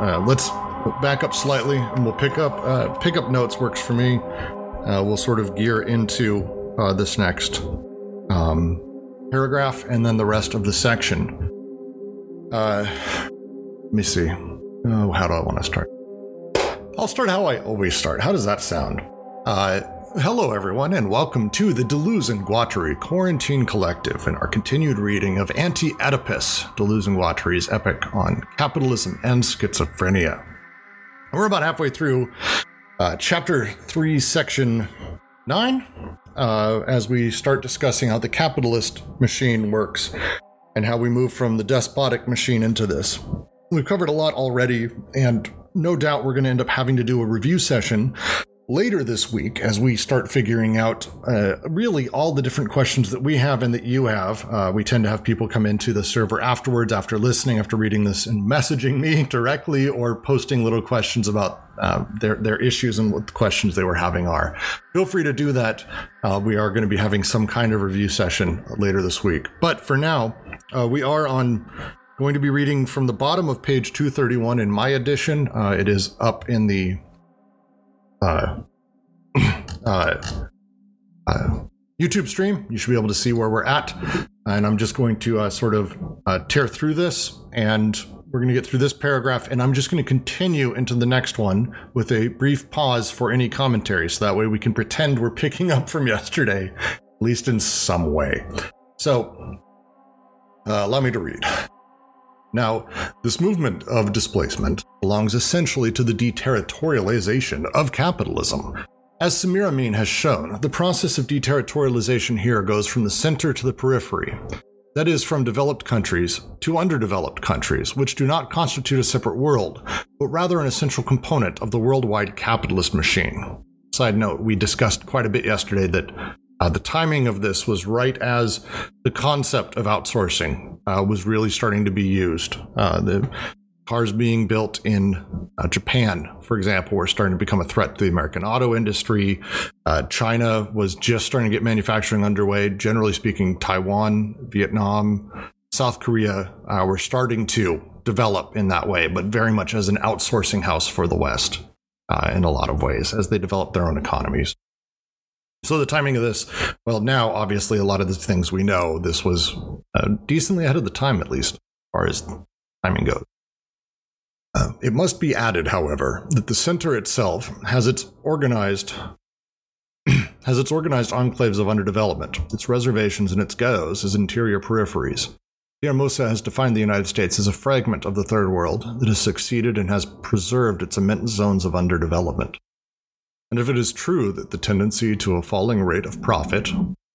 Uh, let's back up slightly, and we'll pick up uh, pick up notes. Works for me. Uh, we'll sort of gear into uh, this next um, paragraph, and then the rest of the section. Uh, let me see. Oh, how do I want to start? I'll start how I always start. How does that sound? Hello, everyone, and welcome to the Deleuze and Guattari Quarantine Collective and our continued reading of Anti Oedipus, Deleuze and Guattari's epic on capitalism and schizophrenia. We're about halfway through uh, chapter 3, section 9, uh, as we start discussing how the capitalist machine works and how we move from the despotic machine into this. We've covered a lot already, and no doubt we're going to end up having to do a review session later this week as we start figuring out uh, really all the different questions that we have and that you have. Uh, we tend to have people come into the server afterwards, after listening, after reading this, and messaging me directly or posting little questions about uh, their their issues and what the questions they were having are. Feel free to do that. Uh, we are going to be having some kind of review session later this week, but for now, uh, we are on going to be reading from the bottom of page 231 in my edition. Uh, it is up in the uh, uh, uh, YouTube stream. You should be able to see where we're at. And I'm just going to uh, sort of uh, tear through this and we're going to get through this paragraph and I'm just going to continue into the next one with a brief pause for any commentary. So that way we can pretend we're picking up from yesterday, at least in some way. So uh, allow me to read. Now, this movement of displacement belongs essentially to the deterritorialization of capitalism. As Samir Amin has shown, the process of deterritorialization here goes from the center to the periphery. That is, from developed countries to underdeveloped countries, which do not constitute a separate world, but rather an essential component of the worldwide capitalist machine. Side note, we discussed quite a bit yesterday that uh, the timing of this was right as the concept of outsourcing uh, was really starting to be used. Uh, the cars being built in uh, Japan, for example, were starting to become a threat to the American auto industry. Uh, China was just starting to get manufacturing underway. Generally speaking, Taiwan, Vietnam, South Korea uh, were starting to develop in that way, but very much as an outsourcing house for the West in a lot of ways as they develop their own economies. So the timing of this, well, now obviously a lot of the things we know, this was uh, decently ahead of the time, at least as far as timing goes. Uh, it must be added, however, that the center itself has its organized has its organized enclaves of underdevelopment, its reservations and its ghettos as interior peripheries. Pierre has defined the United States as a fragment of the Third World that has succeeded and has preserved its immense zones of underdevelopment. And if it is true that the tendency to a falling rate of profit,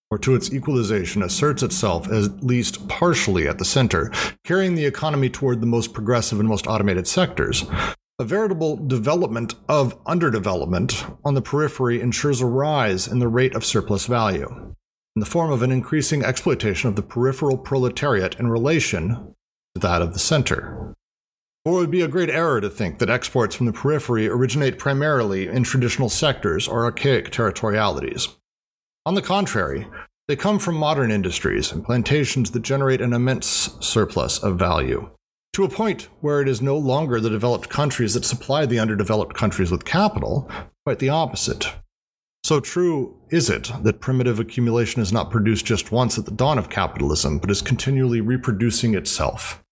or to its equalization, asserts itself at least partially at the center, carrying the economy toward the most progressive and most automated sectors, a veritable development of underdevelopment on the periphery ensures a rise in the rate of surplus value, in the form of an increasing exploitation of the peripheral proletariat in relation to that of the center. Or it would be a great error to think that exports from the periphery originate primarily in traditional sectors or archaic territorialities. On the contrary, they come from modern industries and plantations that generate an immense surplus of value. To a point where it is no longer the developed countries that supply the underdeveloped countries with capital, quite the opposite. So true is it that primitive accumulation is not produced just once at the dawn of capitalism, but is continually reproducing itself.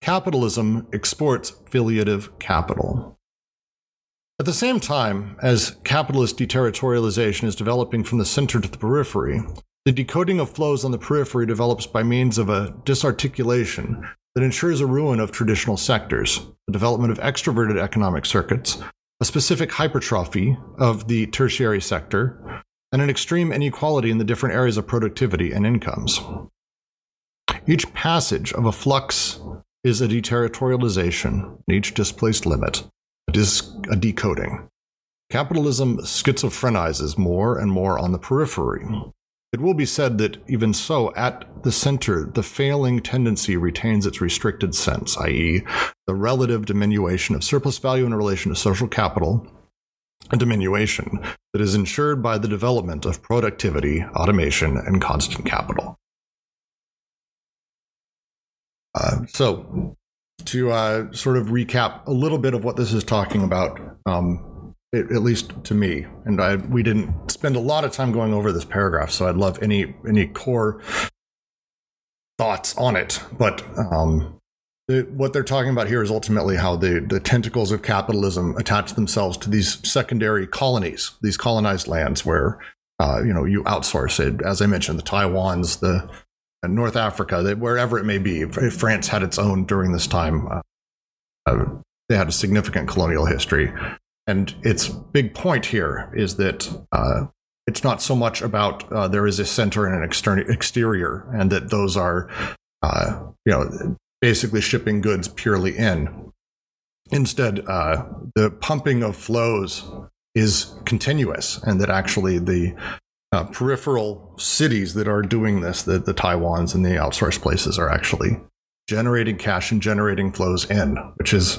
Capitalism exports filiative capital. At the same time as capitalist deterritorialization is developing from the center to the periphery, the decoding of flows on the periphery develops by means of a disarticulation that ensures a ruin of traditional sectors, the development of extroverted economic circuits, a specific hypertrophy of the tertiary sector, and an extreme inequality in the different areas of productivity and incomes. Each passage of a flux is a deterritorialization, each displaced limit, a, dis- a decoding. Capitalism schizophrenizes more and more on the periphery. It will be said that even so, at the center, the failing tendency retains its restricted sense, i.e., the relative diminution of surplus value in relation to social capital, a diminution that is ensured by the development of productivity, automation, and constant capital. Uh, so, to uh, sort of recap a little bit of what this is talking about, um, it, at least to me. And I, we didn't spend a lot of time going over this paragraph, so I'd love any any core thoughts on it. But um, the, what they're talking about here is ultimately how the, the tentacles of capitalism attach themselves to these secondary colonies, these colonized lands where uh, you know you outsource it. As I mentioned, the Taiwan's, the North Africa, wherever it may be. France had its own during this time. Uh, uh, they had a significant colonial history, and its big point here is that uh, it's not so much about uh, there is a center and an external exterior, and that those are, uh, you know, basically shipping goods purely in. Instead, uh, the pumping of flows is continuous, and that actually the uh, peripheral cities that are doing this, the, the Taiwans and the outsourced places, are actually generating cash and generating flows in, which is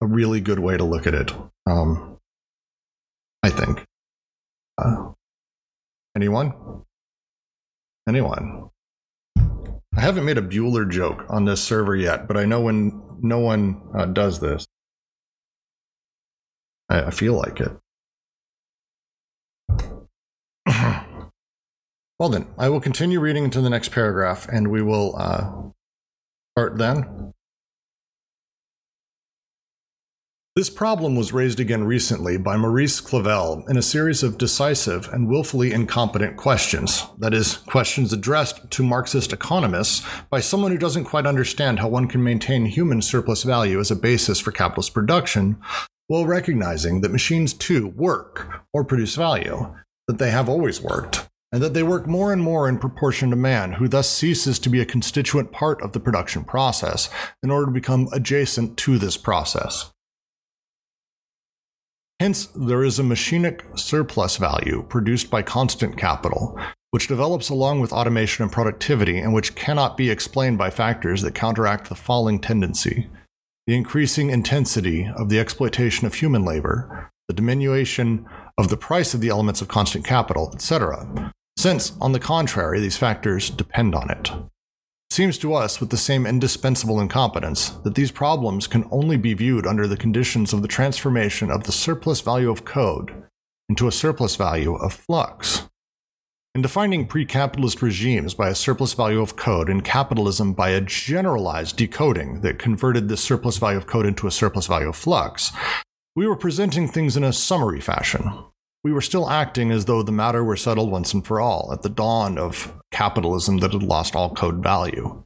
a really good way to look at it. Um, I think. Uh, anyone? Anyone? I haven't made a Bueller joke on this server yet, but I know when no one uh, does this, I, I feel like it. well, then, I will continue reading into the next paragraph and we will uh, start then. This problem was raised again recently by Maurice Clavel in a series of decisive and willfully incompetent questions. That is, questions addressed to Marxist economists by someone who doesn't quite understand how one can maintain human surplus value as a basis for capitalist production, while recognizing that machines too work or produce value, that they have always worked, and that they work more and more in proportion to man, who thus ceases to be a constituent part of the production process in order to become adjacent to this process. Hence, there is a machinic surplus value produced by constant capital, which develops along with automation and productivity and which cannot be explained by factors that counteract the falling tendency, the increasing intensity of the exploitation of human labor, the diminution of the price of the elements of constant capital, etc., since, on the contrary, these factors depend on it It seems to us with the same indispensable incompetence that these problems can only be viewed under the conditions of the transformation of the surplus value of code into a surplus value of flux. In defining pre capitalist regimes by a surplus value of code and capitalism by a generalized decoding that converted the surplus value of code into a surplus value of flux, we were presenting things in a summary fashion, we were still acting as though the matter were settled once and for all at the dawn of capitalism that had lost all code value.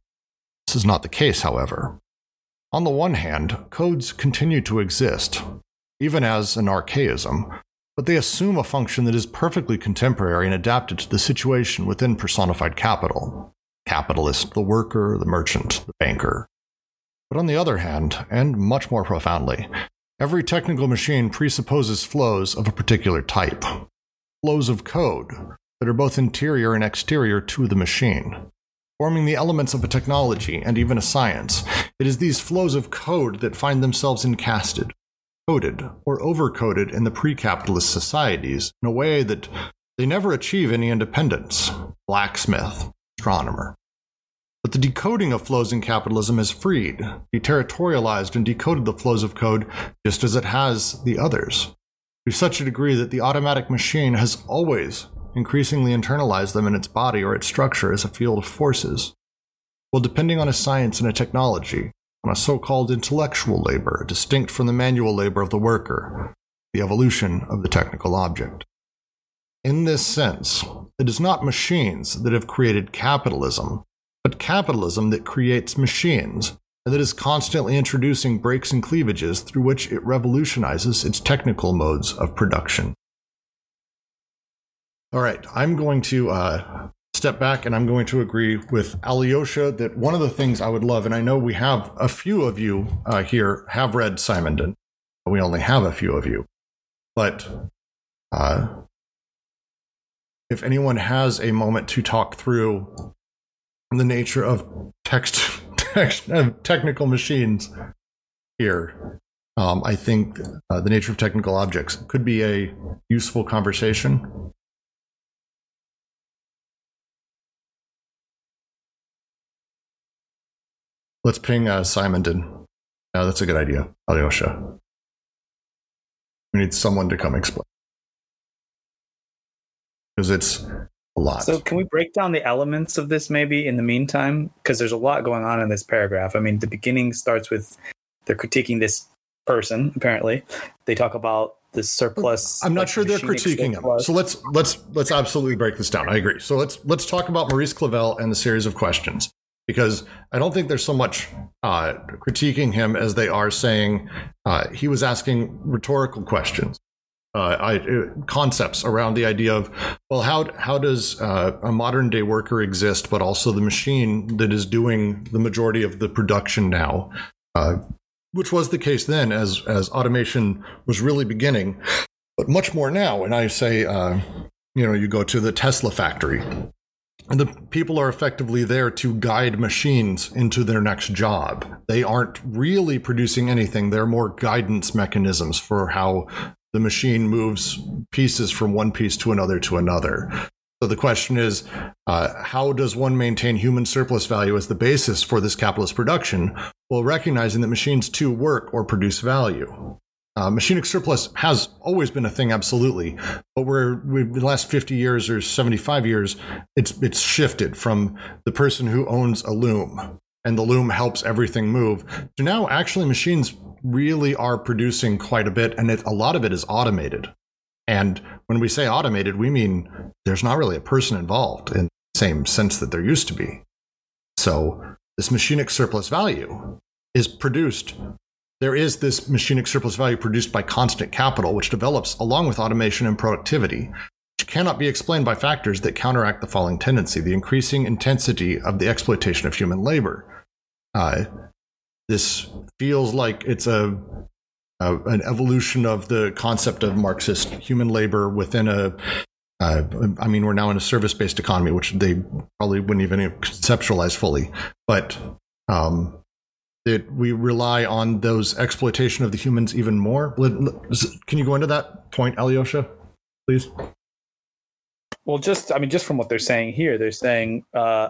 This is not the case, however. On the one hand, codes continue to exist, even as an archaism, but they assume a function that is perfectly contemporary and adapted to the situation within personified capital capitalist, the worker, the merchant, the banker. But on the other hand, and much more profoundly, Every technical machine presupposes flows of a particular type, flows of code that are both interior and exterior to the machine. Forming the elements of a technology and even a science, it is these flows of code that find themselves encasted, coded, or overcoded in the pre capitalist societies in a way that they never achieve any independence. Blacksmith, astronomer, but the decoding of flows in capitalism has freed, deterritorialized, and decoded the flows of code just as it has the others, to such a degree that the automatic machine has always increasingly internalized them in its body or its structure as a field of forces. While depending on a science and a technology, on a so called intellectual labor distinct from the manual labor of the worker, the evolution of the technical object. In this sense, it is not machines that have created capitalism, but capitalism that creates machines and that is constantly introducing breaks and cleavages through which it revolutionizes its technical modes of production. All right, I'm going to uh, step back and I'm going to agree with Alyosha that one of the things I would love, and I know we have a few of you uh, here have read Simondon, we only have a few of you, but uh, if anyone has a moment to talk through the nature of text, text technical machines here. Um, I think uh, the nature of technical objects could be a useful conversation. Let's ping uh, Simondon. Yeah, that's a good idea, Alyosha. We need someone to come explain. Because it's lot. So, can we break down the elements of this maybe in the meantime? Because there's a lot going on in this paragraph. I mean, the beginning starts with they're critiquing this person, apparently. They talk about the surplus. I'm not like, sure they're critiquing him. So let's let's let's absolutely break this down. I agree. So let's let's talk about Maurice Clavel and the series of questions because I don't think there's so much uh, critiquing him as they are saying uh, he was asking rhetorical questions. Uh, I, uh, concepts around the idea of well how how does uh, a modern day worker exist but also the machine that is doing the majority of the production now? Uh, which was the case then as as automation was really beginning but much more now and i say uh, you know you go to the tesla factory. And the people are effectively there to guide machines into their next job. They aren't really producing anything. They're more guidance mechanisms for how the machine moves pieces from one piece to another to another so the question is, uh, how does one maintain human surplus value as the basis for this capitalist production, while recognizing that machines too work or produce value? Uh, machinic surplus has always been a thing, absolutely, but we're we, the last fifty years or seventy-five years, it's it's shifted from the person who owns a loom and the loom helps everything move to now actually machines really are producing quite a bit, and it, a lot of it is automated. And when we say automated, we mean there's not really a person involved in the same sense that there used to be. So this machinic surplus value is produced. There is this machinic surplus value produced by constant capital, which develops along with automation and productivity, which cannot be explained by factors that counteract the falling tendency the increasing intensity of the exploitation of human labor. Uh, this feels like it's a uh, an evolution of the concept of Marxist human labor within a. Uh, I mean, we're now in a service-based economy, which they probably wouldn't even conceptualize fully. But um, that we rely on those exploitation of the humans even more. Can you go into that point, Alyosha, please? Well, just I mean, just from what they're saying here, they're saying uh,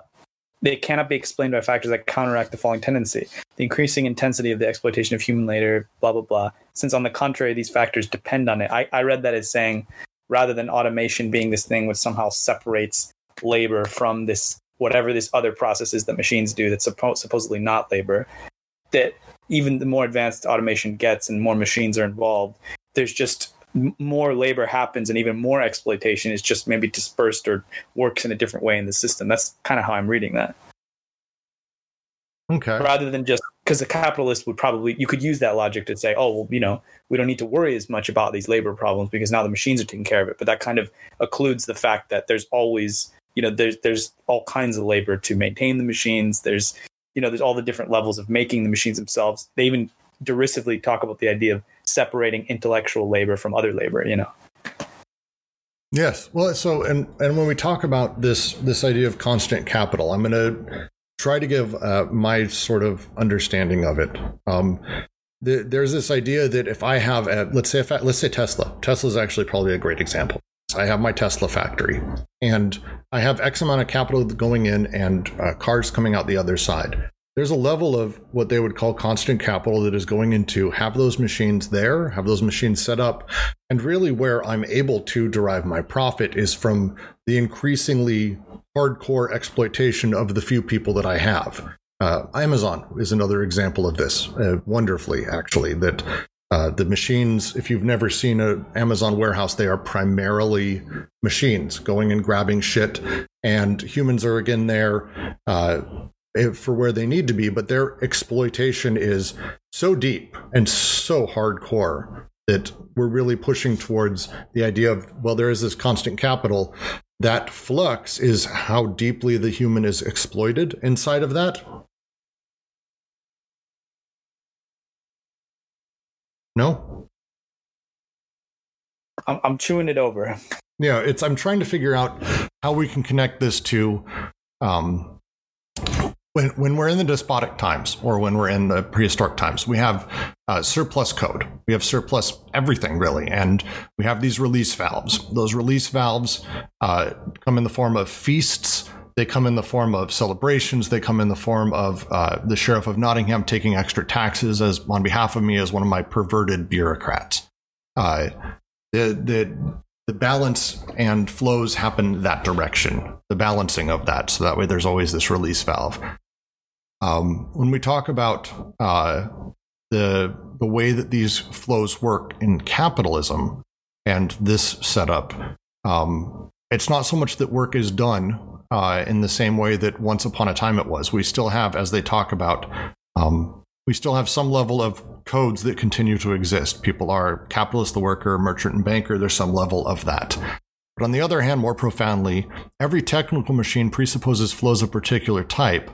they cannot be explained by factors that counteract the falling tendency: the increasing intensity of the exploitation of human labor, blah blah blah. Since on the contrary, these factors depend on it. I, I read that as saying rather than automation being this thing which somehow separates labor from this whatever this other process is that machines do that's suppo- supposedly not labor, that even the more advanced automation gets and more machines are involved, there's just m- more labor happens and even more exploitation is just maybe dispersed or works in a different way in the system. That's kind of how I'm reading that. Okay. Rather than just because the capitalist would probably you could use that logic to say, oh well, you know, we don't need to worry as much about these labor problems because now the machines are taking care of it. But that kind of occludes the fact that there's always you know there's there's all kinds of labor to maintain the machines. There's you know there's all the different levels of making the machines themselves. They even derisively talk about the idea of separating intellectual labor from other labor. You know. Yes. Well, so and and when we talk about this this idea of constant capital, I'm going to try to give uh, my sort of understanding of it. Um, th- there's this idea that if I have, a, let's say, if I, let's say Tesla. Tesla is actually probably a great example. I have my Tesla factory, and I have X amount of capital going in and uh, cars coming out the other side. There's a level of what they would call constant capital that is going into have those machines there, have those machines set up, and really where I'm able to derive my profit is from the increasingly hardcore exploitation of the few people that I have. Uh, Amazon is another example of this, uh, wonderfully, actually, that uh, the machines, if you've never seen an Amazon warehouse, they are primarily machines going and grabbing shit, and humans are again there uh, for where they need to be, but their exploitation is so deep and so hardcore that we're really pushing towards the idea of, well, there is this constant capital. That flux is how deeply the human is exploited inside of that. No? I'm, I'm chewing it over. Yeah, it's I'm trying to figure out how we can connect this to um, when when we're in the despotic times or when we're in the prehistoric times, we have uh, surplus code. We have surplus everything really, and we have these release valves. Those release valves uh, come in the form of feasts they come in the form of celebrations. They come in the form of uh, the sheriff of Nottingham taking extra taxes as on behalf of me as one of my perverted bureaucrats. Uh, the the the balance and flows happen that direction. The balancing of that, so that way there's always this release valve. Um, when we talk about uh, the the way that these flows work in capitalism and this setup, um, it's not so much that work is done uh, in the same way that once upon a time it was. We still have, as they talk about, um, we still have some level of codes that continue to exist. People are capitalist, the worker, merchant, and banker. There's some level of that. But on the other hand, more profoundly, every technical machine presupposes flows of particular type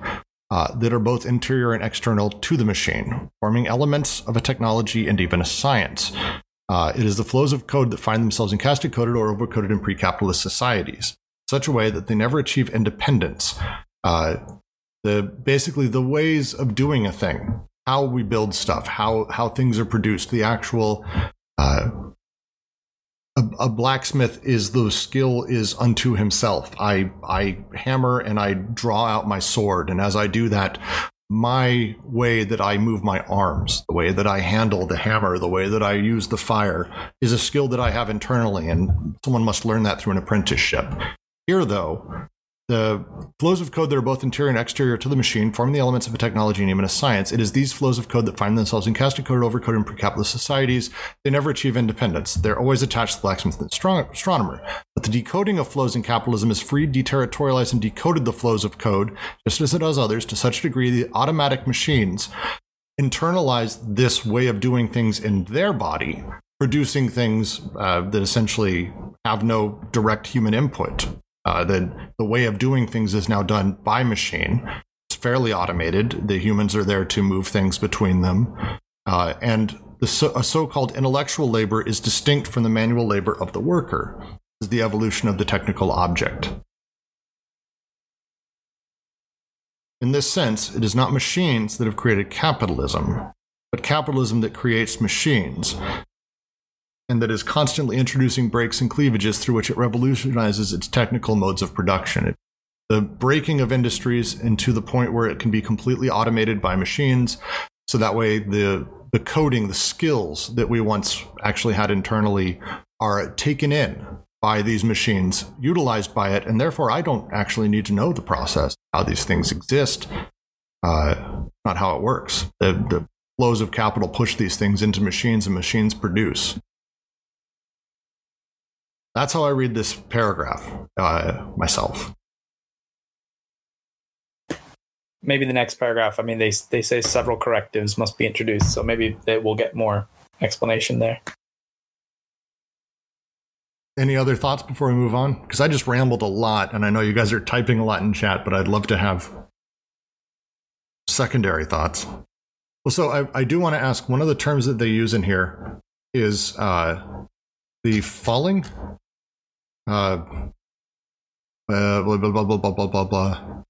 uh, that are both interior and external to the machine, forming elements of a technology and even a science. Uh, it is the flows of code that find themselves encasted, coded, or overcoded in pre capitalist societies, such a way that they never achieve independence. Uh, the basically the ways of doing a thing, how we build stuff, how how things are produced, the actual uh, a, a, blacksmith is the skill is unto himself. I I hammer and I draw out my sword, and as I do that, my way that I move my arms, the way that I handle the hammer, the way that I use the fire is a skill that I have internally, and someone must learn that through an apprenticeship. Here, though, the flows of code that are both interior and exterior to the machine form the elements of a technology and even a science. It is these flows of code that find themselves encasted, coded, overcoded in pre-capitalist societies. They never achieve independence. They're always attached to the blacksmith and astronomer. But the decoding of flows in capitalism has freed, deterritorialized, and decoded the flows of code, just as it does others, to such a degree the automatic machines internalize this way of doing things in their body, producing things uh, that essentially have no direct human input. Uh, the the way of doing things is now done by machine. It's fairly automated. The humans are there to move things between them, uh, and the so, so-called intellectual labor is distinct from the manual labor of the worker. Is the evolution of the technical object. In this sense, it is not machines that have created capitalism, but capitalism that creates machines and that is constantly introducing breaks and cleavages through which it revolutionizes its technical modes of production. the breaking of industries into the point where it can be completely automated by machines, so that way the the coding, the skills that we once actually had internally are taken in by these machines, utilized by it, and therefore I don't actually need to know the process, how these things exist, uh, not how it works. The, the flows of capital push these things into machines, and machines produce. That's how I read this paragraph uh, myself. Maybe the next paragraph. I mean, they they say several correctives must be introduced, so maybe they will get more explanation there. Any other thoughts before we move on? Because I just rambled a lot, and I know you guys are typing a lot in chat, but I'd love to have secondary thoughts. Well, so I, I do want to ask one of the terms that they use in here is uh, the falling uh, uh, blah, blah, blah, blah, blah, blah, blah, blah.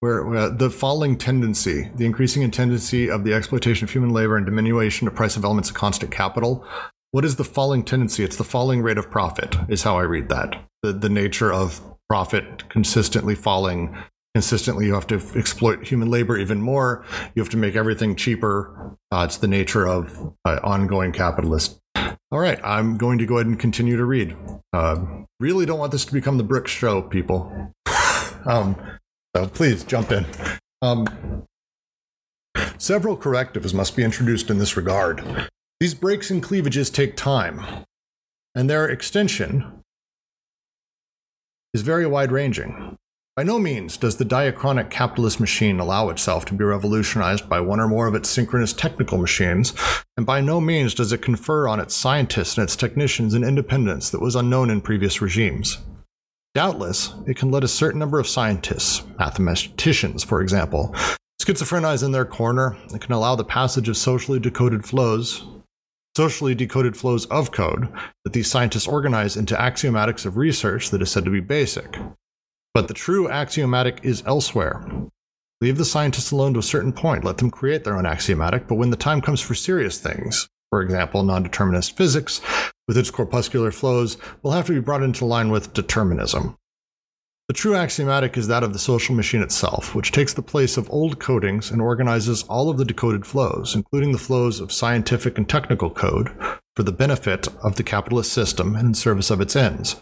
Where, the falling tendency, the increasing tendency of the exploitation of human labor and diminution of price of elements of constant capital. What is the falling tendency? It's the falling rate of profit, is how I read that. The, the nature of profit consistently falling. Consistently, you have to exploit human labor even more. You have to make everything cheaper. Uh, it's the nature of uh, ongoing capitalist all right, I'm going to go ahead and continue to read. Uh, really don't want this to become the brick show, people. um, so please jump in. Um, several correctives must be introduced in this regard. These breaks and cleavages take time, and their extension is very wide ranging. By no means does the diachronic capitalist machine allow itself to be revolutionized by one or more of its synchronous technical machines, and by no means does it confer on its scientists and its technicians an independence that was unknown in previous regimes. Doubtless, it can let a certain number of scientists, mathematicians, for example, schizophrenize in their corner. It can allow the passage of socially decoded flows, socially decoded flows of code that these scientists organize into axiomatics of research that is said to be basic. But the true axiomatic is elsewhere. Leave the scientists alone to a certain point, let them create their own axiomatic, but when the time comes for serious things, for example, non determinist physics, with its corpuscular flows, will have to be brought into line with determinism. The true axiomatic is that of the social machine itself, which takes the place of old codings and organizes all of the decoded flows, including the flows of scientific and technical code, for the benefit of the capitalist system and in service of its ends.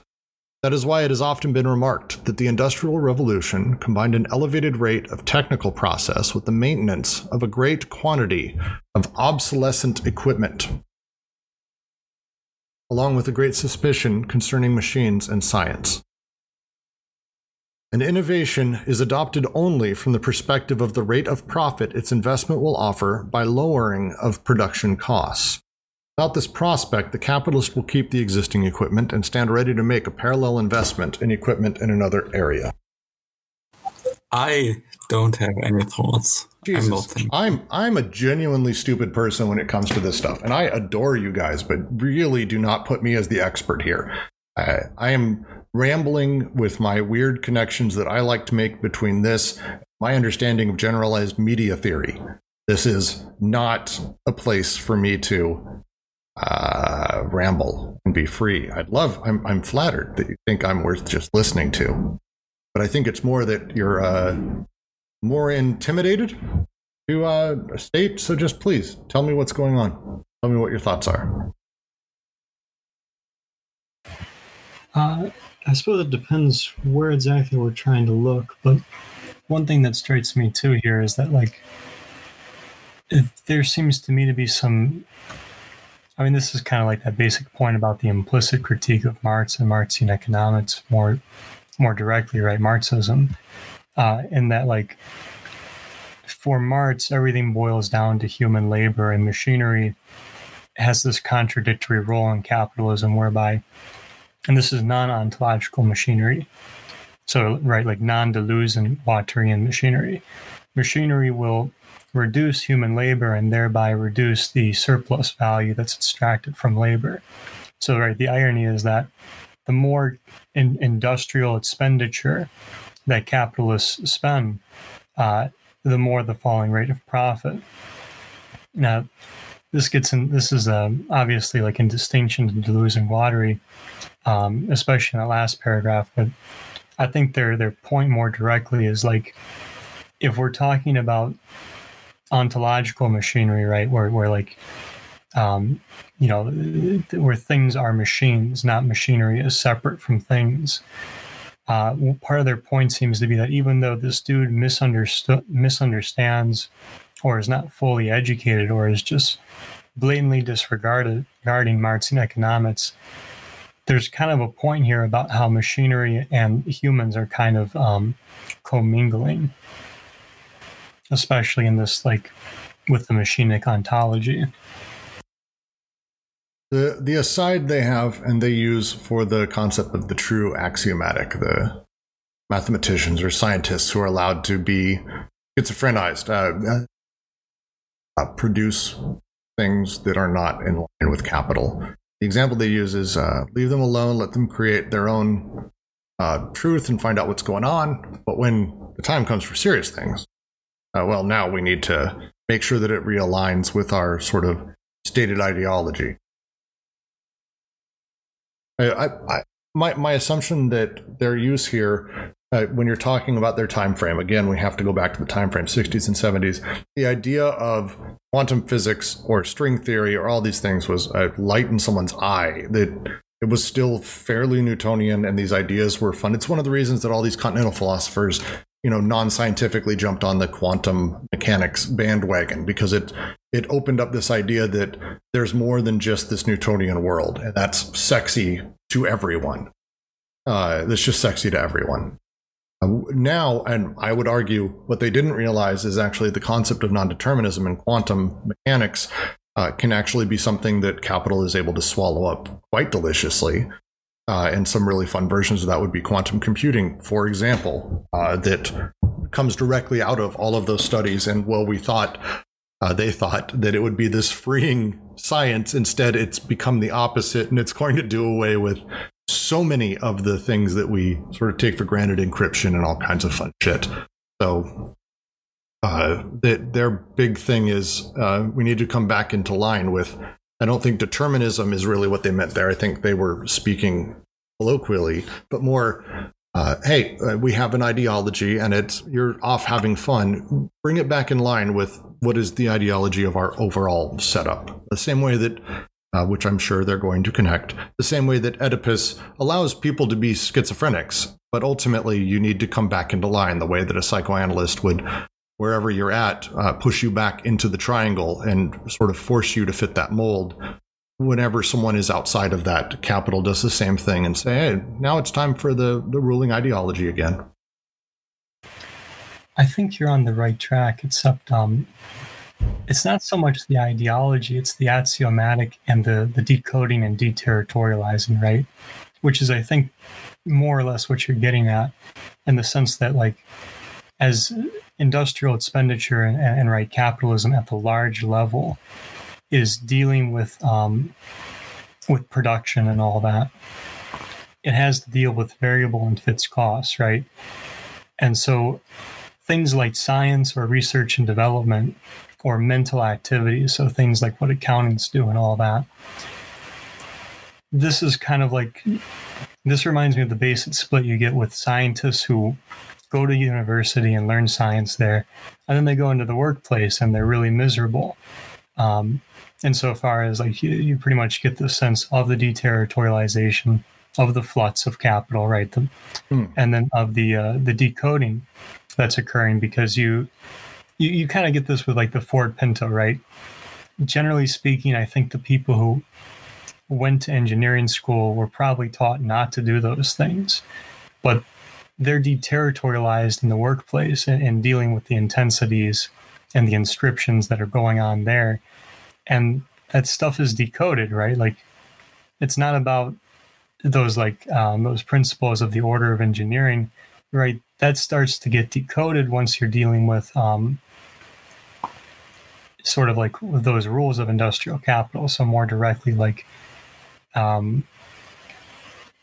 That is why it has often been remarked that the Industrial Revolution combined an elevated rate of technical process with the maintenance of a great quantity of obsolescent equipment, along with a great suspicion concerning machines and science. An innovation is adopted only from the perspective of the rate of profit its investment will offer by lowering of production costs. Without this prospect, the capitalist will keep the existing equipment and stand ready to make a parallel investment in equipment in another area. I don't have any thoughts. Jesus, I'm I'm a genuinely stupid person when it comes to this stuff, and I adore you guys, but really do not put me as the expert here. I, I am rambling with my weird connections that I like to make between this, my understanding of generalized media theory. This is not a place for me to uh, ramble and be free. I'd love, I'm, I'm flattered that you think I'm worth just listening to. But I think it's more that you're uh, more intimidated to uh, state. So just please tell me what's going on. Tell me what your thoughts are. Uh, I suppose it depends where exactly we're trying to look. But one thing that strikes me too here is that like there seems to me to be some. I mean, this is kind of like that basic point about the implicit critique of Marx and Marxian economics more, more directly, right? Marxism, uh, in that like for Marx, everything boils down to human labor and machinery has this contradictory role in capitalism whereby and this is non-ontological machinery. So, right, like non-Deleuzian machinery. Machinery will reduce human labor and thereby reduce the surplus value that's extracted from labor. So, right, the irony is that the more in industrial expenditure that capitalists spend, uh, the more the falling rate of profit. Now, this gets in. This is um, obviously like in distinction to Deleuze and Guattari, um, especially in the last paragraph. But I think their their point more directly is like if we're talking about ontological machinery, right, where where like um, you know where things are machines, not machinery is separate from things. Uh, part of their point seems to be that even though this dude misunderstood misunderstands or is not fully educated or is just blatantly disregarded regarding Marxian economics, there's kind of a point here about how machinery and humans are kind of um, commingling, especially in this like with the machinic ontology. The the aside they have and they use for the concept of the true axiomatic, the mathematicians or scientists who are allowed to be schizophrenized, uh, uh, produce things that are not in line with capital the example they use is uh, leave them alone, let them create their own uh, truth and find out what's going on. But when the time comes for serious things, uh, well, now we need to make sure that it realigns with our sort of stated ideology. I, I, I, my, my assumption that their use here uh, when you're talking about their time frame again we have to go back to the time frame 60s and 70s the idea of quantum physics or string theory or all these things was a light in someone's eye that it was still fairly newtonian and these ideas were fun it's one of the reasons that all these continental philosophers you know non-scientifically jumped on the quantum mechanics bandwagon because it it opened up this idea that there's more than just this newtonian world and that's sexy to everyone uh, that's just sexy to everyone uh, now, and I would argue what they didn't realize is actually the concept of non determinism in quantum mechanics uh, can actually be something that capital is able to swallow up quite deliciously. Uh, and some really fun versions of that would be quantum computing, for example, uh, that comes directly out of all of those studies. And well, we thought, uh, they thought that it would be this freeing science. Instead, it's become the opposite, and it's going to do away with so many of the things that we sort of take for granted encryption and all kinds of fun shit. So uh, their big thing is uh, we need to come back into line with. I don't think determinism is really what they meant there. I think they were speaking colloquially, but more uh, hey, uh, we have an ideology and it's you're off having fun. Bring it back in line with what is the ideology of our overall setup. The same way that, uh, which I'm sure they're going to connect, the same way that Oedipus allows people to be schizophrenics, but ultimately you need to come back into line the way that a psychoanalyst would wherever you're at, uh, push you back into the triangle and sort of force you to fit that mold. Whenever someone is outside of that, capital does the same thing and say, hey, now it's time for the, the ruling ideology again. I think you're on the right track, except um, it's not so much the ideology, it's the axiomatic and the, the decoding and deterritorializing, right? Which is, I think, more or less what you're getting at in the sense that, like, as industrial expenditure and, and right capitalism at the large level is dealing with um, with production and all that. It has to deal with variable and fixed costs, right? And so things like science or research and development or mental activities, so things like what accountants do and all that. This is kind of like this reminds me of the basic split you get with scientists who go to university and learn science there, and then they go into the workplace and they're really miserable. Um, insofar as like you, you pretty much get the sense of the deterritorialization of the flux of capital, right? The, hmm. And then of the uh, the decoding that's occurring because you you, you kind of get this with like the Ford Pinto, right? Generally speaking, I think the people who went to engineering school were probably taught not to do those things, but they're deterritorialized in the workplace and, and dealing with the intensities and the inscriptions that are going on there. And that stuff is decoded, right? Like it's not about those like um, those principles of the order of engineering, right? That starts to get decoded once you're dealing with um, sort of like those rules of industrial capital. So more directly, like um,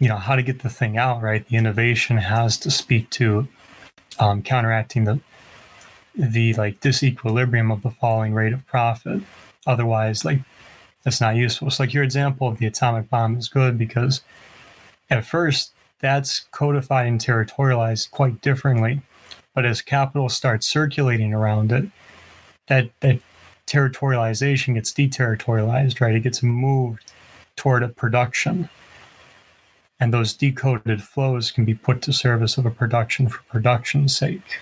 you know how to get the thing out right? The innovation has to speak to um, counteracting the the like disequilibrium of the falling rate of profit. Otherwise like that's not useful. It's like your example of the atomic bomb is good because at first that's codified and territorialized quite differently. But as capital starts circulating around it that that territorialization gets deterritorialized right? It gets moved toward a production and those decoded flows can be put to service of a production for production's sake.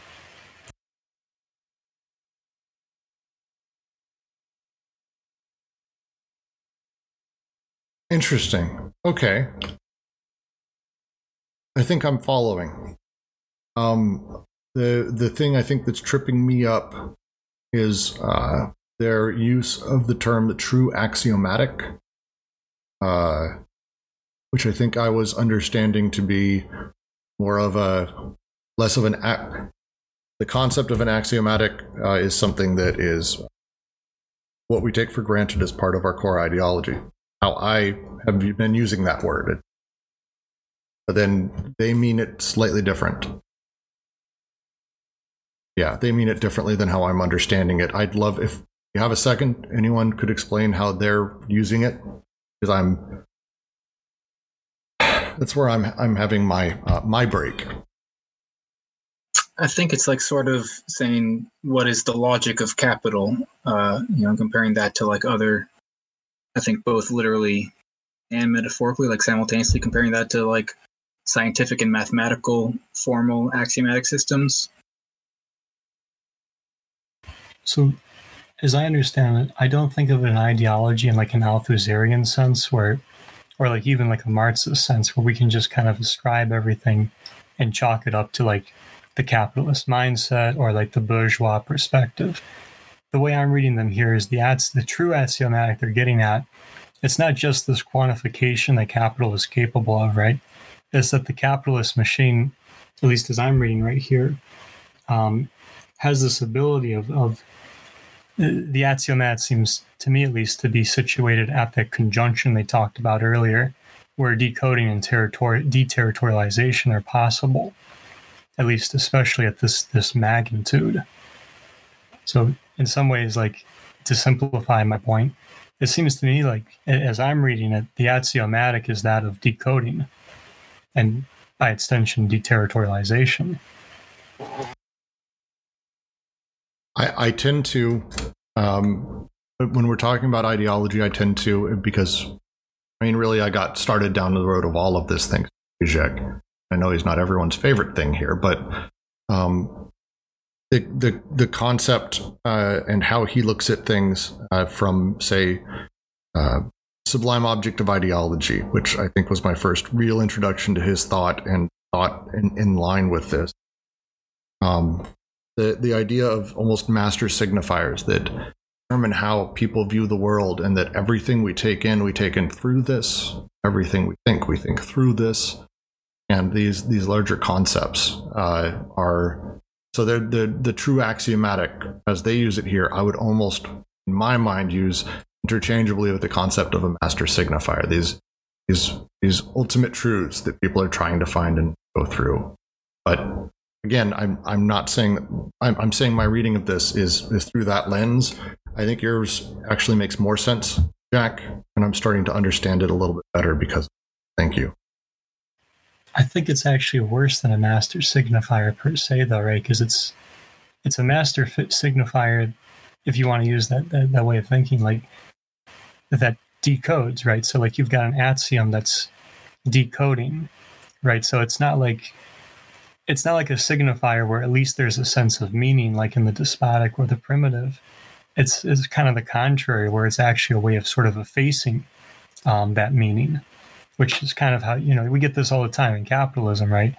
Interesting. Okay. I think I'm following. Um, the the thing I think that's tripping me up is uh, their use of the term the true axiomatic. Uh, which I think I was understanding to be more of a less of an act. The concept of an axiomatic uh, is something that is what we take for granted as part of our core ideology. How I have been using that word, but then they mean it slightly different. Yeah, they mean it differently than how I'm understanding it. I'd love if you have a second, anyone could explain how they're using it, because I'm that's where I'm I'm having my uh, my break. I think it's like sort of saying what is the logic of capital, uh, you know, comparing that to like other, I think both literally and metaphorically, like simultaneously comparing that to like scientific and mathematical formal axiomatic systems. So, as I understand it, I don't think of an ideology in like an Althusserian sense where or like even like a Marxist sense where we can just kind of ascribe everything and chalk it up to like the capitalist mindset or like the bourgeois perspective. The way I'm reading them here is the ads, the true axiomatic they're getting at. It's not just this quantification that capital is capable of, right? It's that the capitalist machine, at least as I'm reading right here, um, has this ability of, of the axiomat seems to me at least to be situated at that conjunction they talked about earlier where decoding and territory deterritorialization are possible at least especially at this this magnitude so in some ways like to simplify my point it seems to me like as i'm reading it the axiomatic is that of decoding and by extension, deterritorialization. I, I tend to, um, when we're talking about ideology, I tend to, because, I mean, really, I got started down the road of all of this thing. Zizek. I know he's not everyone's favorite thing here, but um, the, the, the concept uh, and how he looks at things uh, from, say, uh, Sublime Object of Ideology, which I think was my first real introduction to his thought and thought in, in line with this. Um, the the idea of almost master signifiers that determine how people view the world and that everything we take in we take in through this everything we think we think through this. And these these larger concepts uh, are so they're the the true axiomatic as they use it here i would almost in my mind use interchangeably with the concept of a master signifier these these these ultimate truths that people are trying to find and go through. But again, I'm I'm not saying I'm, I'm saying my reading of this is is through that lens. I think yours actually makes more sense, Jack, and I'm starting to understand it a little bit better because. Thank you. I think it's actually worse than a master signifier per se, though, right? Because it's it's a master signifier, if you want to use that, that that way of thinking, like that decodes, right? So like you've got an axiom that's decoding, right? So it's not like it's not like a signifier where at least there's a sense of meaning, like in the despotic or the primitive. It's, it's kind of the contrary, where it's actually a way of sort of effacing um, that meaning, which is kind of how, you know, we get this all the time in capitalism, right?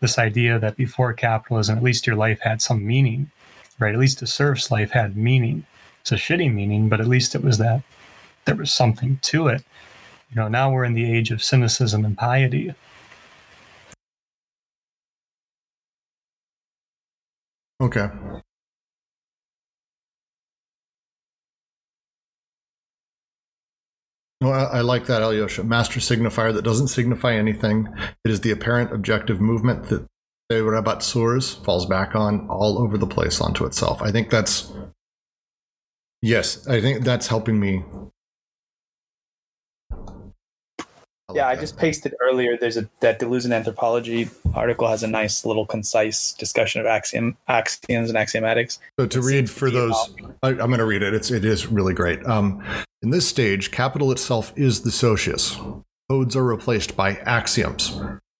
This idea that before capitalism, at least your life had some meaning, right? At least a serf's life had meaning. It's a shitty meaning, but at least it was that there was something to it. You know, now we're in the age of cynicism and piety Okay. No, I, I, like that, Alyosha. Master signifier that doesn't signify anything. It is the apparent objective movement that Rabat Surs falls back on all over the place onto itself. I think that's yes, I think that's helping me I yeah, I just pasted earlier. There's a that Deleuze Anthropology article has a nice little concise discussion of axiom axioms and axiomatics. So to read for those, I, am going to read it. It's it is really great. Um, in this stage, capital itself is the socius. Codes are replaced by axioms.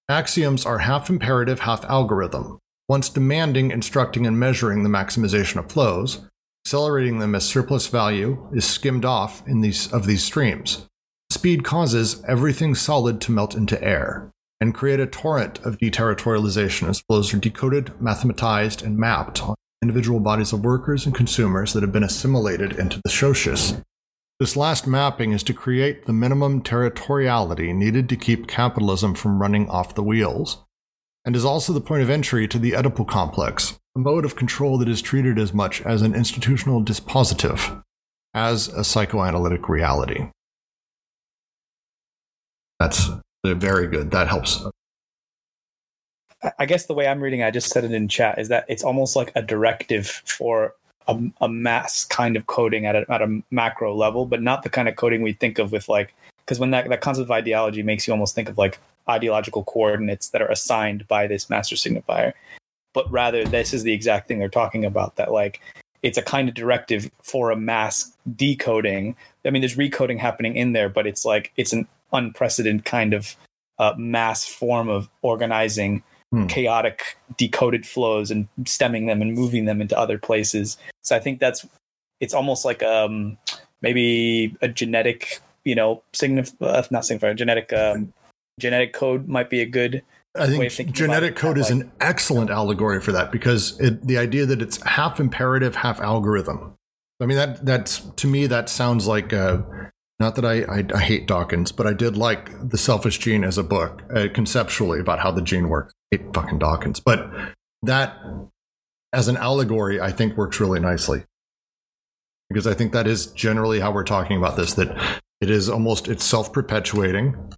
Axioms are half imperative, half algorithm. Once demanding, instructing, and measuring the maximization of flows, accelerating them as surplus value is skimmed off in these of these streams. Speed causes everything solid to melt into air and create a torrent of deterritorialization as flows are decoded, mathematized, and mapped on individual bodies of workers and consumers that have been assimilated into the socius. This last mapping is to create the minimum territoriality needed to keep capitalism from running off the wheels, and is also the point of entry to the Oedipal complex, a mode of control that is treated as much as an institutional dispositive as a psychoanalytic reality. That's very good. That helps. I guess the way I'm reading, I just said it in chat, is that it's almost like a directive for a, a mass kind of coding at a, at a macro level, but not the kind of coding we think of with like, because when that, that concept of ideology makes you almost think of like ideological coordinates that are assigned by this master signifier. But rather, this is the exact thing they're talking about that like it's a kind of directive for a mass decoding. I mean, there's recoding happening in there, but it's like it's an unprecedented kind of uh, mass form of organizing hmm. chaotic decoded flows and stemming them and moving them into other places. So I think that's it's almost like um, maybe a genetic, you know, signif- uh, not signifier, genetic um, genetic code might be a good I think genetic code is an excellent allegory for that because it, the idea that it's half imperative, half algorithm. I mean that that's to me that sounds like uh, not that I, I, I hate Dawkins, but I did like the Selfish Gene as a book uh, conceptually about how the gene works. I hate fucking Dawkins, but that as an allegory, I think works really nicely because I think that is generally how we're talking about this. That it is almost it's self perpetuating.